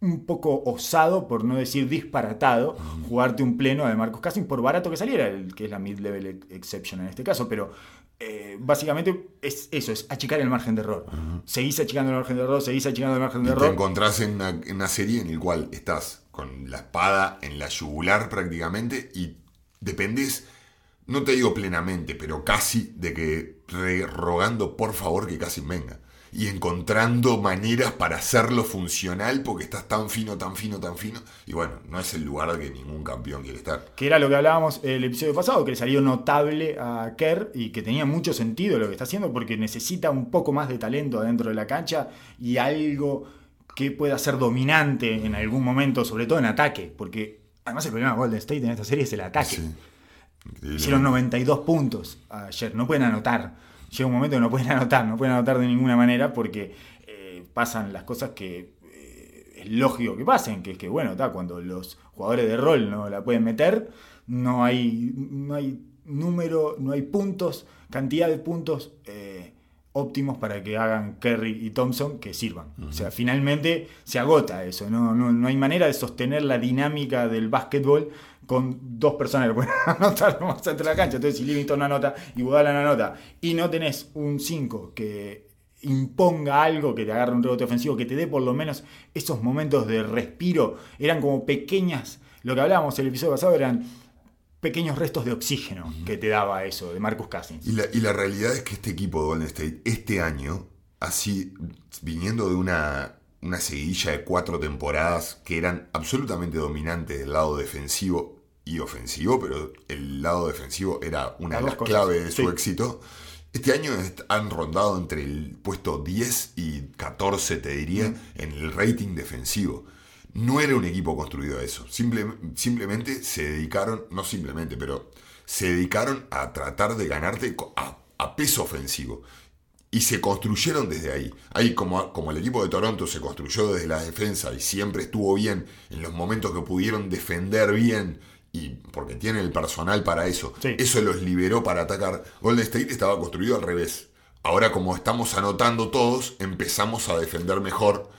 un poco osado, por no decir disparatado, jugarte un pleno de Marcos Cousins por barato que saliera, el que es la mid-level ex- exception en este caso, pero eh, básicamente es eso, es achicar el margen de error. Seguís achicando el margen de error, seguís achicando el margen Y de te error. encontrás en una, en una serie en la cual estás con la espada en la yugular prácticamente y dependes, no te digo plenamente, pero casi de que re- rogando por favor que casi venga. Y encontrando maneras para hacerlo funcional porque estás tan fino, tan fino, tan fino. Y bueno, no es el lugar que ningún campeón quiere estar. que era lo que hablábamos el episodio pasado, que le salió notable a Kerr y que tenía mucho sentido lo que está haciendo porque necesita un poco más de talento adentro de la cancha y algo que pueda ser dominante en algún momento, sobre todo en ataque, porque además el problema de Golden State en esta serie es el ataque. Sí. Hicieron 92 puntos ayer, no pueden anotar. Llega un momento que no pueden anotar, no pueden anotar de ninguna manera porque eh, pasan las cosas que eh, es lógico que pasen, que es que, bueno, ta, cuando los jugadores de rol no la pueden meter, no hay, no hay número, no hay puntos, cantidad de puntos eh, óptimos para que hagan Kerry y Thompson que sirvan. O sea, finalmente se agota eso, no, no, no hay manera de sostener la dinámica del básquetbol con dos personas que pueden anotar nomás dentro de la cancha. Entonces, si Livingston no anota y Budala no anota, y no tenés un 5 que imponga algo, que te agarre un rebote ofensivo, que te dé por lo menos esos momentos de respiro, eran como pequeñas, lo que hablábamos el episodio pasado eran pequeños restos de oxígeno que te daba eso de Marcus Cousins. Y la, y la realidad es que este equipo de Golden State, este año, así, viniendo de una, una seguidilla de cuatro temporadas que eran absolutamente dominantes del lado defensivo y ofensivo, pero el lado defensivo era una de las cosas, claves de su sí. éxito. Este año han rondado entre el puesto 10 y 14, te diría, en el rating defensivo. No era un equipo construido a eso. Simple- simplemente se dedicaron, no simplemente, pero se dedicaron a tratar de ganarte a, a peso ofensivo. Y se construyeron desde ahí. Ahí como, como el equipo de Toronto se construyó desde la defensa y siempre estuvo bien en los momentos que pudieron defender bien y porque tienen el personal para eso. Sí. Eso los liberó para atacar. Golden State estaba construido al revés. Ahora como estamos anotando todos, empezamos a defender mejor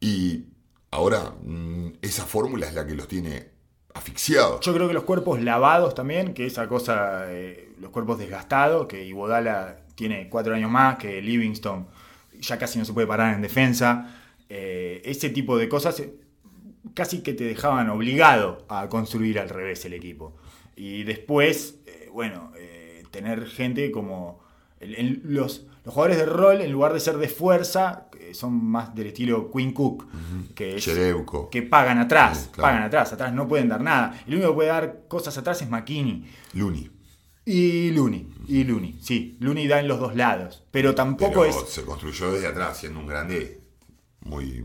y ahora mm, esa fórmula es la que los tiene asfixiados. Yo creo que los cuerpos lavados también, que esa cosa, eh, los cuerpos desgastados, que Iguodala tiene cuatro años más, que Livingston ya casi no se puede parar en defensa, eh, ese tipo de cosas eh, casi que te dejaban obligado a construir al revés el equipo. Y después, bueno, tener gente como los, los jugadores de rol, en lugar de ser de fuerza, son más del estilo Queen Cook, que es que pagan atrás, claro. pagan atrás, atrás no pueden dar nada. El único que puede dar cosas atrás es McKinney. Looney. Y Looney, y Looney, sí, Looney da en los dos lados, pero tampoco Pero es se construyó desde atrás, siendo un grande muy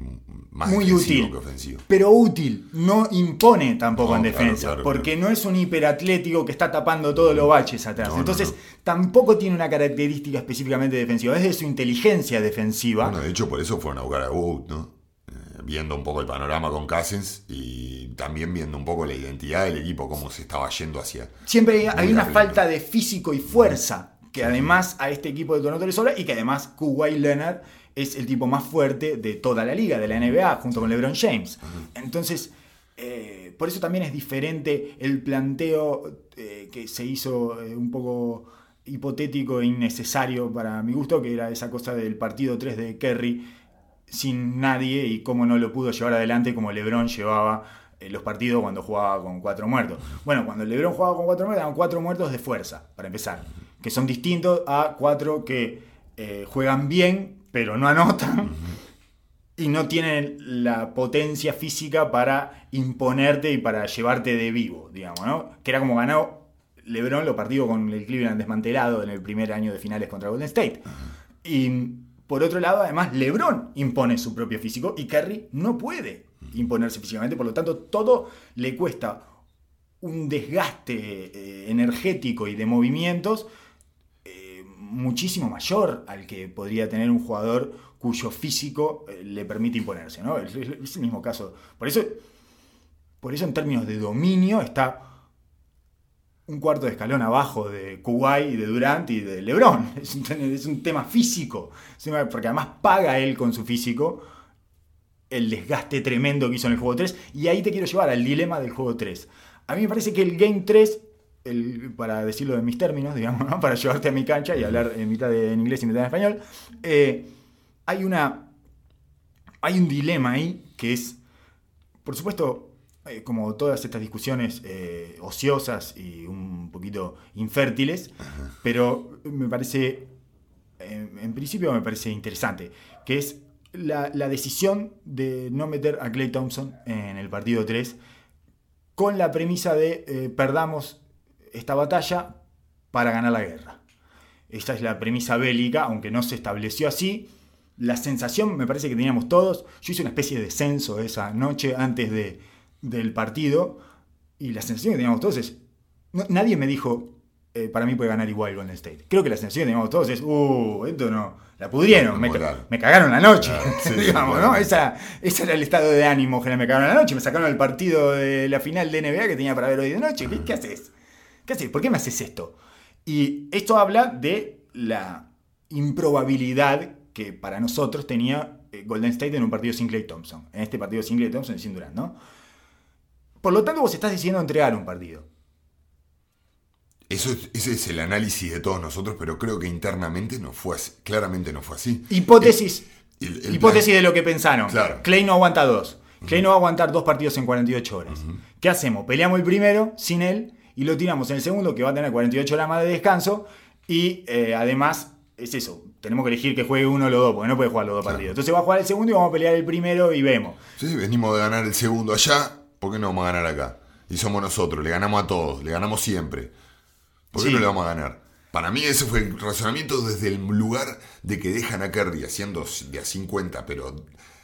más muy útil, que ofensivo. pero útil, no impone tampoco No, en defensa, claro, porque claro. no es un hiperatlético que está tapando todos los baches atrás, No, entonces no. tampoco tiene una característica específicamente defensiva, es de su inteligencia defensiva. Bueno, de hecho, por eso fueron a buscar a Wood, ¿no? Eh, viendo un poco el panorama con Cousins y también viendo un poco la identidad del equipo, cómo se estaba yendo hacia. Siempre hay, hay una falta de físico y fuerza que además a este equipo de Toronto le sobra y que además Kuwait Leonard es el tipo más fuerte de toda la liga, de la NBA, junto con LeBron James. Entonces, eh, por eso también es diferente el planteo eh, que se hizo eh, un poco hipotético e innecesario para mi gusto, que era esa cosa del partido 3 de Kerry sin nadie y cómo no lo pudo llevar adelante como LeBron llevaba los partidos cuando jugaba con cuatro muertos. Bueno, cuando LeBron jugaba con cuatro muertos, eran cuatro muertos de fuerza, para empezar, que son distintos a cuatro que eh, juegan bien, pero no anotan. Y no tienen la potencia física para imponerte y para llevarte de vivo, digamos, ¿no? Que era como ganó LeBron los partidos con el Cleveland desmantelado en el primer año de finales contra Golden State. Y por otro lado, además, LeBron impone su propio físico y Curry no puede imponerse físicamente, por lo tanto, todo le cuesta un desgaste eh, energético y de movimientos muchísimo mayor al que podría tener un jugador cuyo físico eh, le permite imponerse, ¿no? Es, el mismo caso. Por eso, por eso en términos de dominio está un cuarto de escalón abajo de Kuwait de Durant y de LeBron. Es un, es un tema físico, porque además paga él con su físico el desgaste tremendo que hizo en el juego 3. Y ahí te quiero llevar al dilema del juego 3. A mí me parece que el Game 3, el- para decirlo en mis términos, digamos, ¿no? para llevarte a mi cancha y hablar en mitad de, en inglés y mitad en español, eh, hay una. Hay un dilema ahí que es, por supuesto, eh, como todas estas discusiones eh, ociosas y un poquito infértiles, pero me parece, en, en principio me parece interesante, que es la, la decisión de no meter a Clay Thompson en el partido 3 con la premisa de eh, perdamos esta batalla para ganar la guerra. Esta es la premisa bélica, aunque no se estableció así. La sensación, me parece que teníamos todos, yo hice una especie de censo esa noche antes de, del partido, y la sensación que teníamos todos es, no- nadie me dijo, eh, para mí puede ganar igual Golden State. Creo que la sensación que teníamos todos es, uh, esto no, la pudrieron, me, cagaron la noche, Claro, sí, sí, digamos, claro. ¿no? Esa, ese era el estado de ánimo que me cagaron la noche, me sacaron el partido de la final de NBA que tenía para ver hoy de noche, ¿qué, qué haces? ¿Qué haces? ¿Por qué me haces esto? Y esto habla de la improbabilidad que para nosotros tenía eh, Golden State en un partido sin Clay Thompson. En este partido sin Clay Thompson y sin Durant, ¿no? Por lo tanto, vos estás decidiendo entregar un partido. Eso es- ese es el análisis de todos nosotros, pero creo que internamente no fue así. Claramente no fue así. Hipótesis. El- el hipótesis plan- de lo que pensaron. Claro. Clay no aguanta dos. Clay no va a aguantar dos partidos en 48 horas. ¿Qué hacemos? Peleamos el primero sin él y lo tiramos en el segundo que va a tener 48 horas más de descanso y eh, además es eso. Tenemos que elegir que juegue uno o los dos porque no puede jugar los dos Claro. partidos. Entonces va a jugar el segundo y vamos a pelear el primero y vemos. Sí, venimos de ganar el segundo allá, ¿por qué no vamos a ganar acá? Y somos nosotros, le ganamos a todos, le ganamos siempre. ¿Por qué Sí. no le vamos a ganar? Para mí ese fue el razonamiento desde el lugar de que dejan a Kerry haciendo de a 50, pero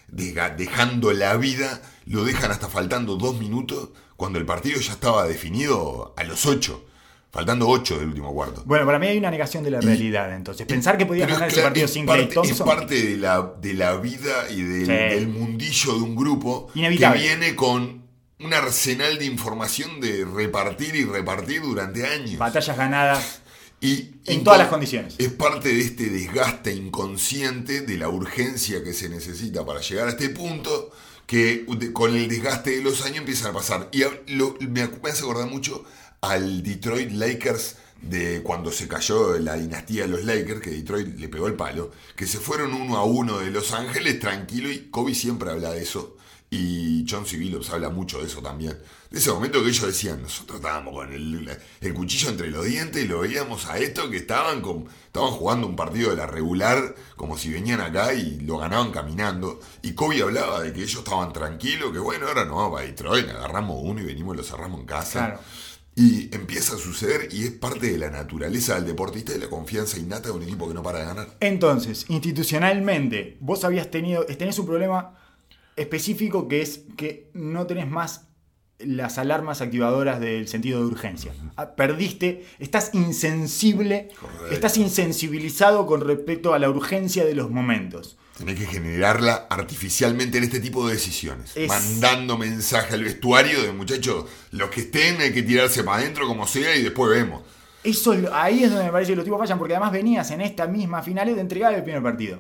dejando la vida, lo dejan hasta faltando dos minutos, cuando el partido ya estaba definido a los 8, faltando 8 del último cuarto. Bueno, para mí hay una negación de la realidad entonces. Pensar que podías Pero ganar es ese partido es sin parte, Clay Thompson. Es parte de la, de la vida y del, Sí. del mundillo de un grupo Inevitable. que viene con un arsenal de información de repartir y repartir durante años. Batallas ganadas. Y En todas las condiciones. Es parte de este desgaste inconsciente de la urgencia que se necesita para llegar a este punto que con el desgaste de los años empiezan a pasar. Y lo- me hace acordar mucho al Detroit Lakers de cuando se cayó la dinastía de los Lakers, que Detroit le pegó el palo, que se fueron uno a uno de Los Ángeles tranquilo y Kobe siempre habla de eso. Y John C. Billups habla mucho de eso también. De ese momento que ellos decían, nosotros estábamos con el, el cuchillo entre los dientes y lo veíamos a esto que estaban, con, estaban jugando un partido de la regular como si venían acá y lo ganaban caminando. Y Kobe hablaba de que ellos estaban tranquilos, que bueno, ahora no, va Detroit, agarramos uno y venimos y lo cerramos en casa. Claro. Y empieza a suceder y es parte de la naturaleza del deportista y la confianza innata de un equipo que no para de ganar. Entonces, institucionalmente, vos habías tenido, tenés un problema específico que es que no tenés más las alarmas activadoras del sentido de urgencia. Ah, Perdiste, estás insensible, Correcto. estás insensibilizado con respecto a la urgencia de los momentos. Tenés que generarla artificialmente en este tipo de decisiones. Es- Mandando mensaje al vestuario de muchachos, los que estén hay que tirarse para adentro como sea y después vemos. Eso ahí es donde me parece que los tipos fallan, porque además venías en esta misma final de entregar el primer partido.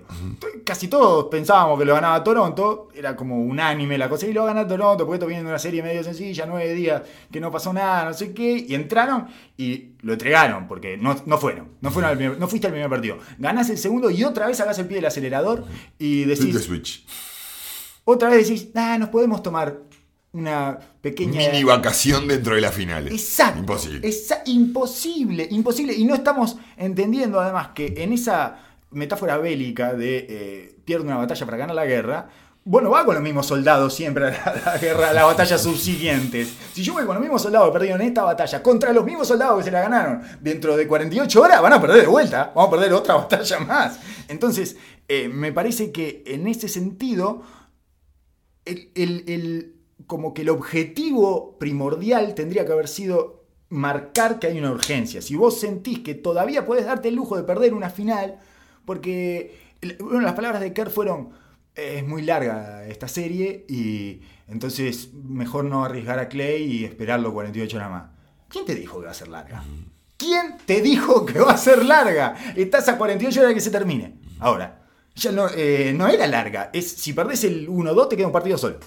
Casi todos pensábamos que lo ganaba Toronto, era como unánime la cosa, y lo gana Toronto, porque esto viene de una serie medio sencilla, nueve días, que no pasó nada, no sé qué, y entraron y lo entregaron, porque no, no fueron, no, fueron al primer- no fuiste al primer partido. Ganás el segundo y otra vez sacás el pie del acelerador y decís, switch. otra vez decís, ah, nos podemos tomar una pequeña... Mini vacación dentro de las finales. Exacto. Imposible. Esa- imposible, imposible. Y no estamos entendiendo además que en esa metáfora bélica de eh, pierde una batalla para ganar la guerra, bueno, va con los mismos soldados siempre a la, guerra, a las batallas subsiguientes. Si yo voy con los mismos soldados que perdieron esta batalla contra los mismos soldados que se la ganaron dentro de 48 horas, van a perder de vuelta. Vamos a perder otra batalla más. Entonces, eh, me parece que en ese sentido, el, el- el- como que el objetivo primordial tendría que haber sido marcar que hay una urgencia. Si vos sentís que todavía podés darte el lujo de perder una final, porque bueno, las palabras de Kerr fueron, es muy larga esta serie y entonces mejor no arriesgar a Clay y esperarlo 48 horas más. ¿Quién te dijo que va a ser larga? ¿Quién te dijo que va a ser larga? Estás a 48 horas que se termine. Ahora, ya no, eh, no era larga. Es, si perdés el 1-2 te queda un partido solo.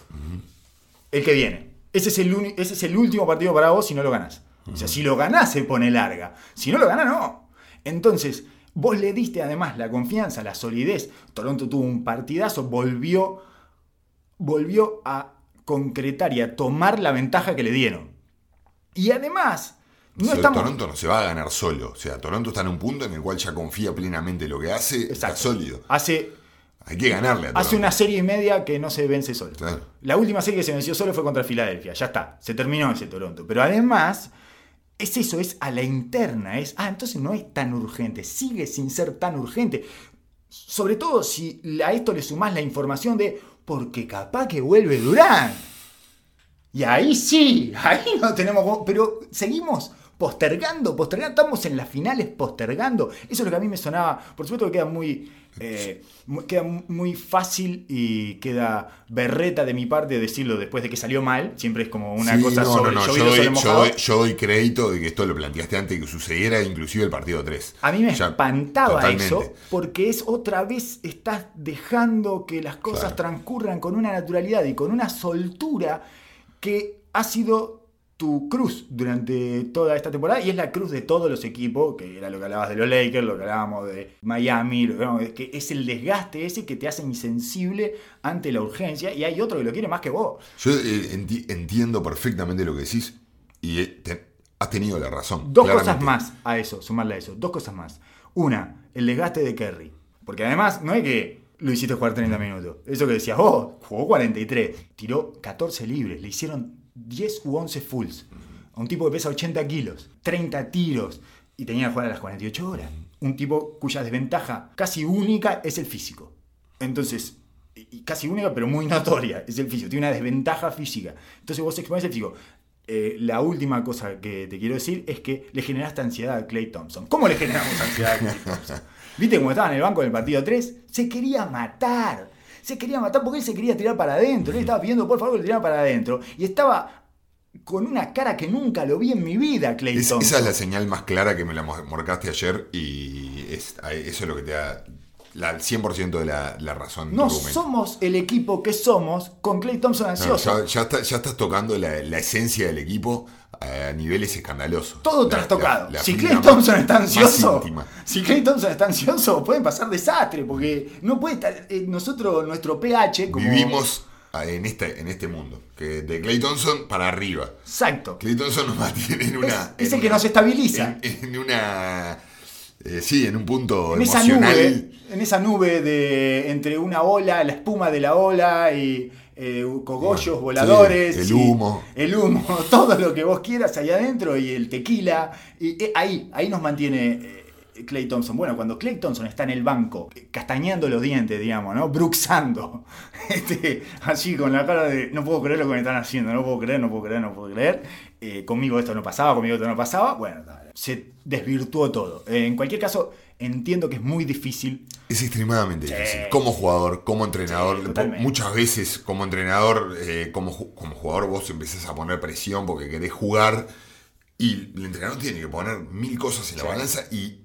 El que viene. Ese es el, ese es el último partido para vos si no lo ganás. O sea, si lo ganás se pone larga. Si no lo ganás, no. Entonces, vos le diste además la confianza, la solidez. Toronto tuvo un partidazo, volvió, volvió a concretar y a tomar la ventaja que le dieron. Y además, no estamos... Toronto no se va a ganar solo. O sea, Toronto está en un punto en el cual ya confía plenamente en lo que hace, está sólido. Hace hay que ganarle a Hace una serie y media que no se vence solo. La última serie que se venció solo fue contra Filadelfia. Ya está, se terminó ese Toronto. Pero además, es eso, es a la interna. Es, ah, entonces no es tan urgente. Sigue sin ser tan urgente. Sobre todo si a esto le sumás la información de, porque capaz que vuelve Durán. Y ahí sí, ahí no tenemos. Pero seguimos postergando, postergando. Estamos en las finales postergando. Eso es lo que a mí me sonaba. Por supuesto que queda muy eh, queda muy fácil y queda berreta de mi parte decirlo después de que salió mal. Siempre es como una cosa sobre no, yo, doy, crédito de que esto lo planteaste antes de que sucediera, inclusive el partido 3. A mí me espantaba eso porque es otra vez estás dejando que las cosas transcurran con una naturalidad y con una soltura que ha sido tu cruz durante toda esta temporada y es la cruz de todos los equipos, que era lo que hablabas de los Lakers, lo que hablábamos de Miami, lo que, es el desgaste ese que te hace insensible ante la urgencia y hay otro que lo quiere más que vos. Yo eh, entiendo perfectamente lo que decís y eh, has tenido la razón. Dos cosas más a eso, sumarle a eso, dos cosas más. Una, el desgaste de Kerry, porque además no es que lo hiciste jugar 30 minutos. Eso que decías, oh, jugó 43. Tiró 14 libres. Le hicieron 10 u 11 fulls. un tipo que pesa 80 kilos, 30 tiros y tenía que jugar a las 48 horas. Un tipo cuya desventaja casi única es el físico. Entonces, y casi única pero muy notoria, es el físico. Tiene una desventaja física. Entonces vos expones el físico. Eh, la última cosa que te quiero decir es que le generaste ansiedad a Clay Thompson. ¿Cómo le generamos ansiedad a Clay Thompson? ¿Viste cómo estaba en el banco del partido 3? Se quería matar se quería matar porque él se quería tirar para adentro. Él estaba pidiendo por favor que le tirara para adentro. Y estaba con una cara que nunca lo vi en mi vida, Clayton. esa es la señal más clara que me la marcaste ayer y eso es lo que te da el 100% de la, razón. No somos el equipo que somos con Clay Thompson ansioso. ya, estás tocando la, esencia del equipo a niveles escandalosos. Todo trastocado. si Clay Thompson está ansioso, si Clay Thompson está ansioso, pueden pasar desastre, porque no puede estar. Eh, nosotros, nuestro pH. Como... Vivimos en este, en este mundo. Que de Clay Thompson para arriba. Exacto. Clay Thompson nos mantiene en una. Es, el que nos estabiliza. En, una. Eh, sí, en un punto en emocional. Esa nube, en esa nube de entre una ola, la espuma de la ola y eh, cogollos voladores, el humo. el humo, todo lo que vos quieras ahí adentro y el tequila. Y eh, ahí, ahí nos mantiene eh, Clay Thompson. Bueno, cuando Clay Thompson está en el banco, castañando los dientes, digamos, ¿no? Bruxando. Este, así con la cara de no puedo creer lo que me están haciendo, no puedo creer, no puedo creer, no puedo creer. conmigo esto no pasaba, conmigo esto no pasaba. Bueno, se desvirtuó todo. en cualquier caso, entiendo que es muy difícil. Es extremadamente difícil. Como jugador, como entrenador. muchas veces como entrenador, eh, como, como jugador vos empezás a poner presión porque querés jugar. Y el entrenador tiene que poner mil cosas en la balanza. Y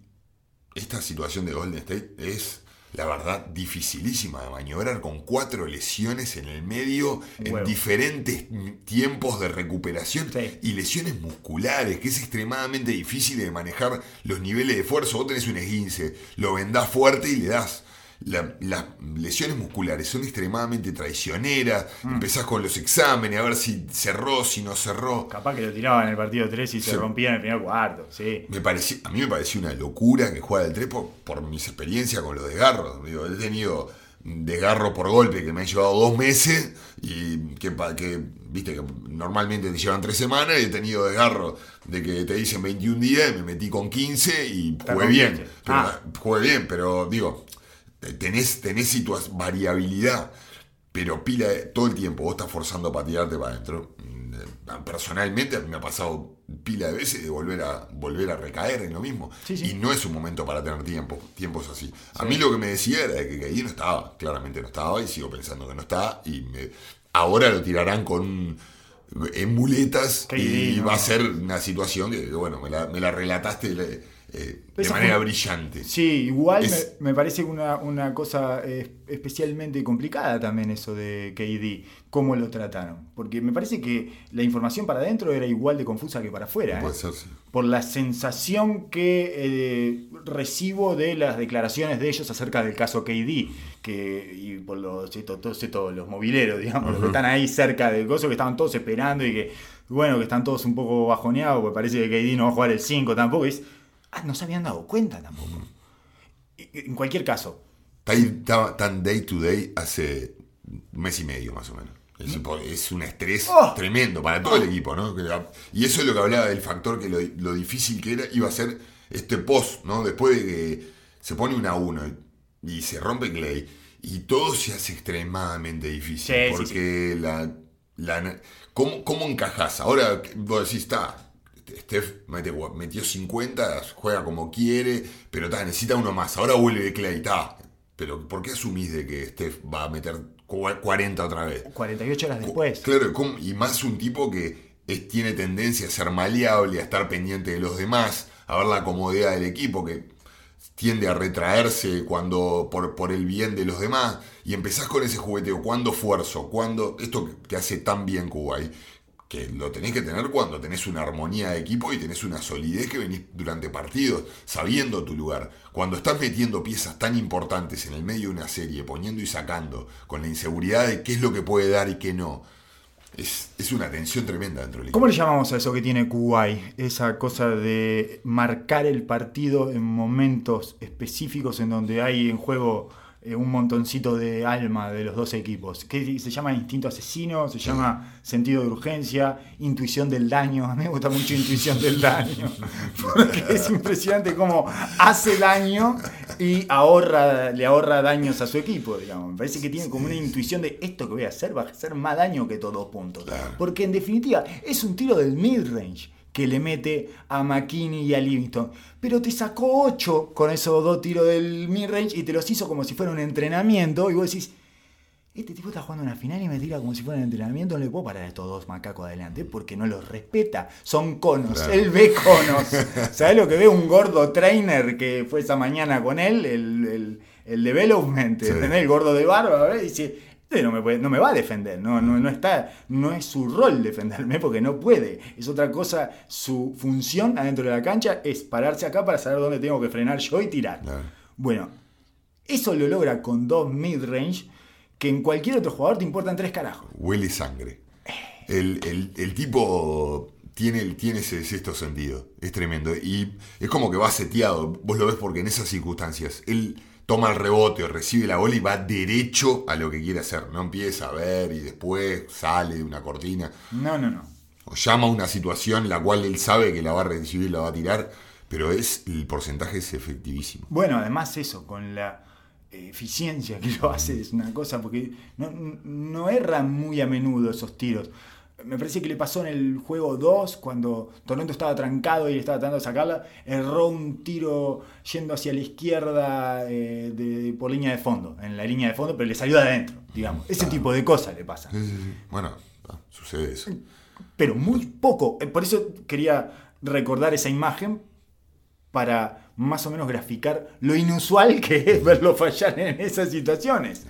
esta situación de Golden State es la verdad, dificilísima de maniobrar, con cuatro lesiones en el medio, en diferentes tiempos de recuperación y lesiones musculares, que es extremadamente difícil de manejar los niveles de esfuerzo. Vos tenés un esguince, lo vendás fuerte y le das las lesiones musculares son extremadamente traicioneras. Mm. Empezás con los exámenes, a ver si cerró, si no cerró. Capaz que lo tiraban en el partido 3 y se, rompía en el primer cuarto. Sí. Me a mí me pareció una locura que juega el 3 por, mis experiencias con los desgarros. Digo, he tenido desgarro por golpe que me han llevado dos meses y que, que viste que normalmente te llevan tres semanas y he tenido desgarro de que te dicen 21 días y me metí con 15 y jugué bien. Ah. Jugué bien, pero digo, tenés, tenés variabilidad. pero pila todo el tiempo, vos estás forzando a patearte para adentro. Mm, Personalmente me ha pasado pila de veces de volver a, volver a recaer en lo mismo. Sí, sí. Y no es un momento para tener tiempo, tiempos así. A mí lo que me decía era de que KD no estaba, claramente no estaba, y sigo pensando que no está. Y me- ahora lo tirarán con en muletas y va a ser una situación que, que, bueno, me la, me la relataste eh, de manera fue- brillante. Sí, igual Es- me, me parece una, una cosa eh, especialmente complicada también eso de KD, cómo lo trataron. Porque me parece que la información para adentro era igual de confusa que para afuera. ¿eh? Puede ser, sí. Por la sensación que eh, recibo de las declaraciones de ellos acerca del caso KD, que, y por los, todos estos, los mobileros, digamos, los que están ahí cerca del coso, que estaban todos esperando y que, bueno, que están todos un poco bajoneados, porque parece que KD no va a jugar el 5 tampoco. es, ah, no se habían dado cuenta tampoco. Y- En cualquier caso, Está tan- day to day hace un mes y medio más o menos. Es, es un estrés Oh. tremendo para todo el equipo, ¿no? Y eso es lo que hablaba del factor que lo, lo difícil que era, iba a ser este post, ¿no? Después de que se pone una 1 y se rompe Clay y todo se hace extremadamente difícil. Sí, sí, porque la. la ¿cómo, ¿Cómo encajás? Ahora vos decís, está. Steph metió 50, juega como quiere, pero ta, necesita uno más. Ahora vuelve Clay. Pero ¿por qué asumís de que Steph va a meter cua- 40 otra vez? 48 horas después. Claro, y más un tipo que es- tiene tendencia a ser maleable, a estar pendiente de los demás, a ver la comodidad del equipo, que tiende a retraerse cuando por, por el bien de los demás, y empezás con ese jugueteo, ¿cuándo fuerzo? ¿Cuándo? Esto que hace tan bien Kuwait, que lo tenés que tener cuando tenés una armonía de equipo y tenés una solidez que venís durante partidos, sabiendo tu lugar. Cuando estás metiendo piezas tan importantes en el medio de una serie, poniendo y sacando, con la inseguridad de qué es lo que puede dar y qué no, es, es una tensión tremenda dentro del equipo. ¿Cómo le llamamos a eso que tiene Kuwait? Esa cosa de marcar el partido en momentos específicos en donde hay en juego eh, un montoncito de alma de los dos equipos. ¿Qué se llama instinto asesino? ¿Se llama sentido de urgencia? ¿Intuición del daño? A mí me gusta mucho intuición del daño. Porque es impresionante cómo hace daño y ahorra, le ahorra daños a su equipo, digamos. Me parece que tiene como una intuición de esto que voy a hacer va a hacer más daño que todos puntos. Porque en definitiva es un tiro del mid-range que le mete a McKinney y a Livingston. Pero te sacó 8 con esos dos tiros del mid-range y te los hizo como si fuera un entrenamiento. Y vos decís, este tipo está jugando una final y me tira como si fuera un entrenamiento. No le puedo parar a estos dos macacos adelante porque no los respeta. Son conos. Claro. Él ve conos. ¿Sabes lo que ve un gordo trainer que fue esa mañana con él? El, el, el development. Sí. ¿entendés? El gordo de barba. Y dice, no me, puede- no me va a defender, no, no, no, está, no es su rol defenderme porque no puede. Es otra cosa, su función adentro de la cancha es pararse acá para saber dónde tengo que frenar yo y tirar. Bueno, eso lo logra con dos mid-range que en cualquier otro jugador te importan tres carajos. Huele sangre. El, el- el tipo tiene, tiene ese sexto sentido. Es tremendo. Y es como que va seteado. Vos lo ves porque en esas circunstancias él toma el rebote o recibe la bola y va derecho a lo que quiere hacer. No empieza a ver y después sale de una cortina. No, no, no. O llama a una situación la cual él sabe que la va a recibir, la va a tirar. Pero es el porcentaje es efectivísimo. Bueno, además eso, con la eficiencia que lo hace, es una cosa, porque no, no erran muy a menudo esos tiros. Me parece que le pasó en el juego 2, cuando Toronto estaba trancado y estaba tratando de sacarla, erró un tiro yendo hacia la izquierda eh, de- por línea de fondo, en la línea de fondo, pero le salió de adentro, digamos. Ese tipo de cosas le pasa. Sí, sí, sí. Bueno, ah, sucede eso. pero muy poco. Eh, Por eso quería recordar esa imagen para más o menos graficar lo inusual que es verlo fallar en esas situaciones.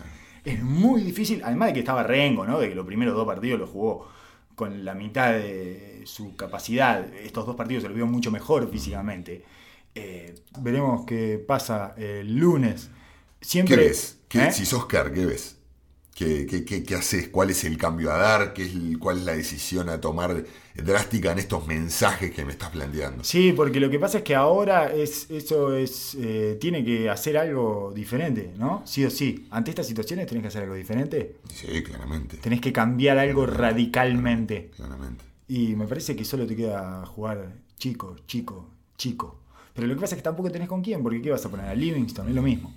Es muy difícil, además de que estaba Rengo, ¿no? de que los primeros dos partidos los jugó con la mitad de su capacidad. Estos dos partidos se los vio mucho mejor físicamente. Eh, veremos qué pasa el lunes. Siempre, ¿Qué ves? ¿Qué- ¿Eh? Si sos Kerr, ¿qué ves? ¿Qué, qué, qué- qué haces? ¿Cuál es el cambio a dar? ¿Qué es el- ¿Cuál es la decisión a tomar drástica en estos mensajes que me estás planteando? Sí, porque lo que pasa es que ahora es, eso es, eh, tiene que hacer algo diferente, ¿no? Sí o sí. Ante estas situaciones tenés que hacer algo diferente. Sí, claramente. Tenés que cambiar algo radicalmente. Claramente. Y me parece que solo te queda jugar chico, chico, chico. Pero lo que pasa es que tampoco tenés con quién, porque ¿qué vas a poner? A Livingston, es lo mismo.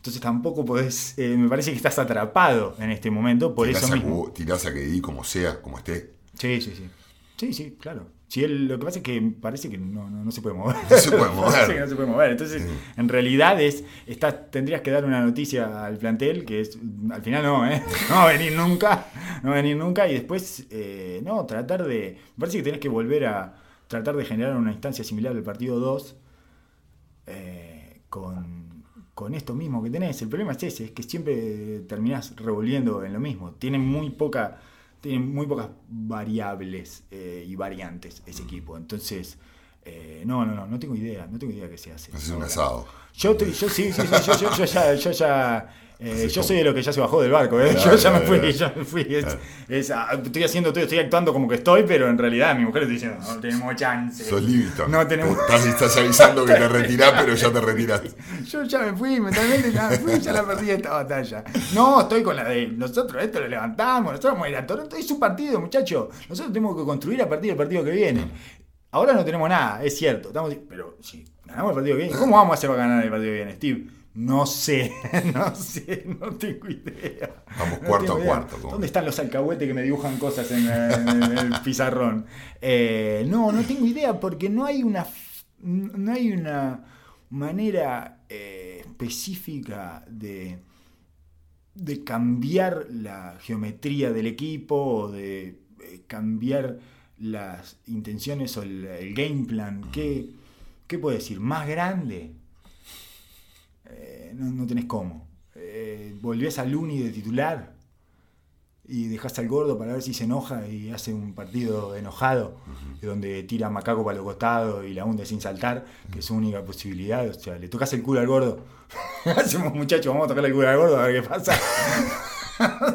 Entonces tampoco podés, eh, me parece que estás atrapado en este momento, por tirás eso a, mismo. Cubo- tirás a KD como sea, como esté. Sí, sí, sí. Sí, sí, claro. Sí, él- lo que pasa es que parece que no, no, no se puede mover. No se puede mover. Parece que no se puede mover. Entonces, en realidad es, estás, tendrías que dar una noticia al plantel que es, al final no, ¿eh? No va a venir nunca, no va a venir nunca. Y después, eh, no, tratar de, me parece que tenés que volver a tratar de generar una instancia similar al partido 2 eh, con, con esto mismo que tenés. El problema es ese, es que siempre terminás revolviendo en lo mismo. Tienen muy poca, tienen muy pocas variables eh, y variantes ese equipo. Entonces, eh, no, no, no, no tengo idea, no tengo idea qué se hace. Haces un asado. Yo, estoy- yo sí, sí, sí, yo, yo- yo ya, yo ya, eh, yo como- soy de lo que ya se bajó del barco, ¿eh? Claro, yo ya me fui, claro. ya me fui. Es- es, ah, estoy haciendo todo, estoy actuando como que estoy, pero en realidad mi mujer está diciendo, no tenemos chance. Sos Livingston. No tenemos Estás, estás avisando que te retirás, pero ya te retiraste. Yo ya me fui, mentalmente ya me fui, ya la perdí esta batalla. No, estoy con la de nosotros, esto lo levantamos, nosotros vamos a ir a Toronto. Es un partido, muchachos. Nosotros tenemos que construir a partir del partido que viene. Ahora no tenemos nada, es cierto. Estamos, pero si ganamos el partido que viene, ¿cómo vamos a hacer para ganar el partido que viene, Steve? No sé, no sé, no tengo idea. Vamos cuarto a idea. cuarto, ¿Dónde están los alcahuetes que me dibujan cosas en, en- en el pizarrón? Eh, no, no tengo idea porque no hay una, no hay una manera eh, específica de, de cambiar la geometría del equipo o de eh, cambiar las intenciones o el, el game plan. ¿Qué, ¿Qué puedo decir? ¿Más grande? Eh, no, no tenés cómo. Eh, volvés a Luni de titular y dejás al gordo para ver si se enoja y hace un partido enojado, donde tira a Macaco para los costados y la hunde sin saltar, que es su única posibilidad. O sea, le tocas el culo al gordo. Hacemos muchachos, vamos a tocarle el culo al gordo a ver qué pasa.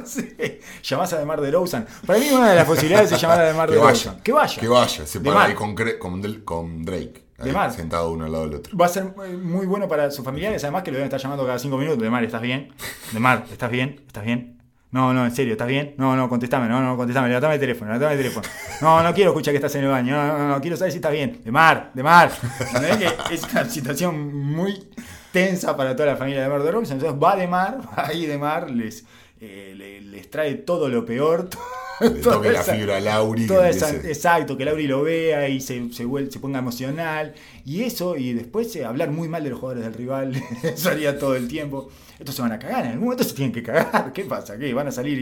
Sí. Llamás a Demar de Rosen. Para mí una de las posibilidades es llamar a Demar de. Rosen. Que vaya. Que vaya. Se para ahí con, con, con Drake. De mar. Sentado uno al lado del otro. Va a ser eh, muy bueno para sus familiares, además que lo deben estar llamando cada cinco minutos. Demar, ¿estás bien? Demar, ¿estás bien? ¿Estás bien? No, no, en serio, ¿estás bien? No, no, contestame, no, no, contestame, levantame el teléfono, levantame el teléfono. No, no quiero escuchar que estás en el baño, no, no, no, quiero saber si estás bien. Demar, Demar. ¿Entendés que es una situación muy tensa para toda la familia de Demar de Robinson? Entonces va Demar, va ahí Demar, les, eh, le- les trae todo lo peor. Le toda toque la esa- fibra a Lauri. Toda esa- exacto, que Lauri lo vea y se, se, vuel- se ponga emocional. Y eso, y después eh, hablar muy mal de los jugadores del rival, eso haría todo el tiempo. Estos se van a cagar, en algún momento se tienen que cagar. ¿Qué pasa? ¿Qué? ¿Van a salir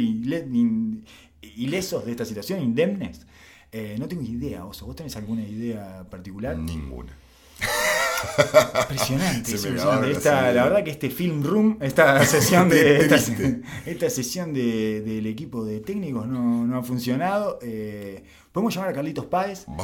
ilesos de esta situación, indemnes? Eh, no tengo idea, Oso. ¿Vos tenés alguna idea particular? Ninguna. Impresionante, impresionante. Esta- la verdad que este film room, esta sesión de esta, sesión de- del equipo de técnicos no, no ha funcionado. Eh, Podemos llamar a Carlitos Páez.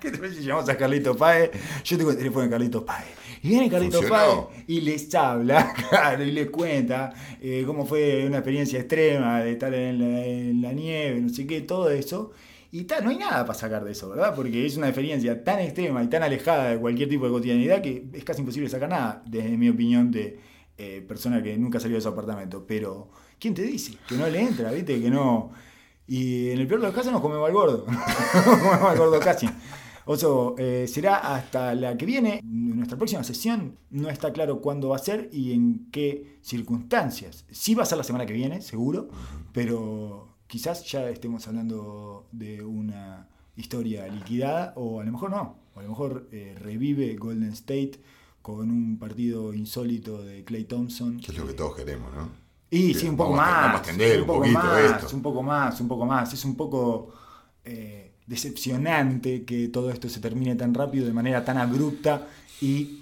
¿Qué te parece si llamamos a Carlitos Páez? Yo tengo el teléfono de Carlitos Páez. Y viene Carlitos. Páez y les habla, claro, y les cuenta eh, cómo fue una experiencia extrema de estar en la, en la nieve, no sé qué, todo eso. Y tal, no hay nada para sacar de eso, ¿verdad? Porque es una experiencia tan extrema y tan alejada de cualquier tipo de cotidianidad que es casi imposible sacar nada, desde mi opinión de eh, persona que nunca salió de su apartamento. Pero, ¿quién te dice? Que no le entra, ¿viste? Que no. Y en el peor de los casos nos comemos al gordo. Nos comemos al gordo casi. Oso, eh, será hasta la que viene. Nuestra próxima sesión no está claro cuándo va a ser y en qué circunstancias. Sí va a ser la semana que viene, seguro, pero quizás ya estemos hablando de una historia liquidada o a lo mejor no. O a lo mejor eh, revive Golden State con un partido insólito de Clay Thompson. que es lo que todos queremos, ¿no? Y sí, un poco más. un poquito más, esto. Un poco más, un poco más. Es un poco eh, decepcionante que todo esto se termine tan rápido, de manera tan abrupta y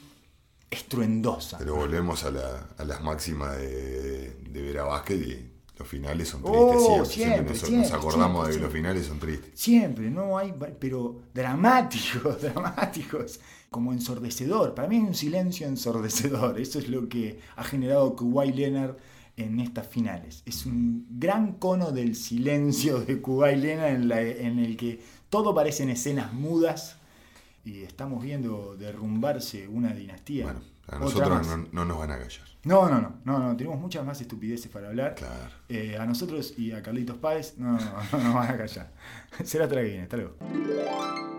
estruendosa. Pero volvemos a, la- a las máximas de, de Vera Vázquez y los finales son Oh, tristes siempre. siempre, nos, siempre, nos acordamos de que los finales son tristes. Siempre, no hay, pero dramáticos, dramáticos, como ensordecedor. Para mí es un silencio ensordecedor. Eso es lo que ha generado Kuwait Leonard en estas finales. Es un gran cono del silencio de Kuwait Leonard en, la- en el que todo parecen escenas mudas y estamos viendo derrumbarse una dinastía. Bueno, a nosotros no nos van a callar. No, no, no, no, no, tenemos muchas más estupideces para hablar. Claro. Eh, a nosotros y a Carlitos Páez no, no, no nos van a callar. Será hasta la que viene, hasta luego.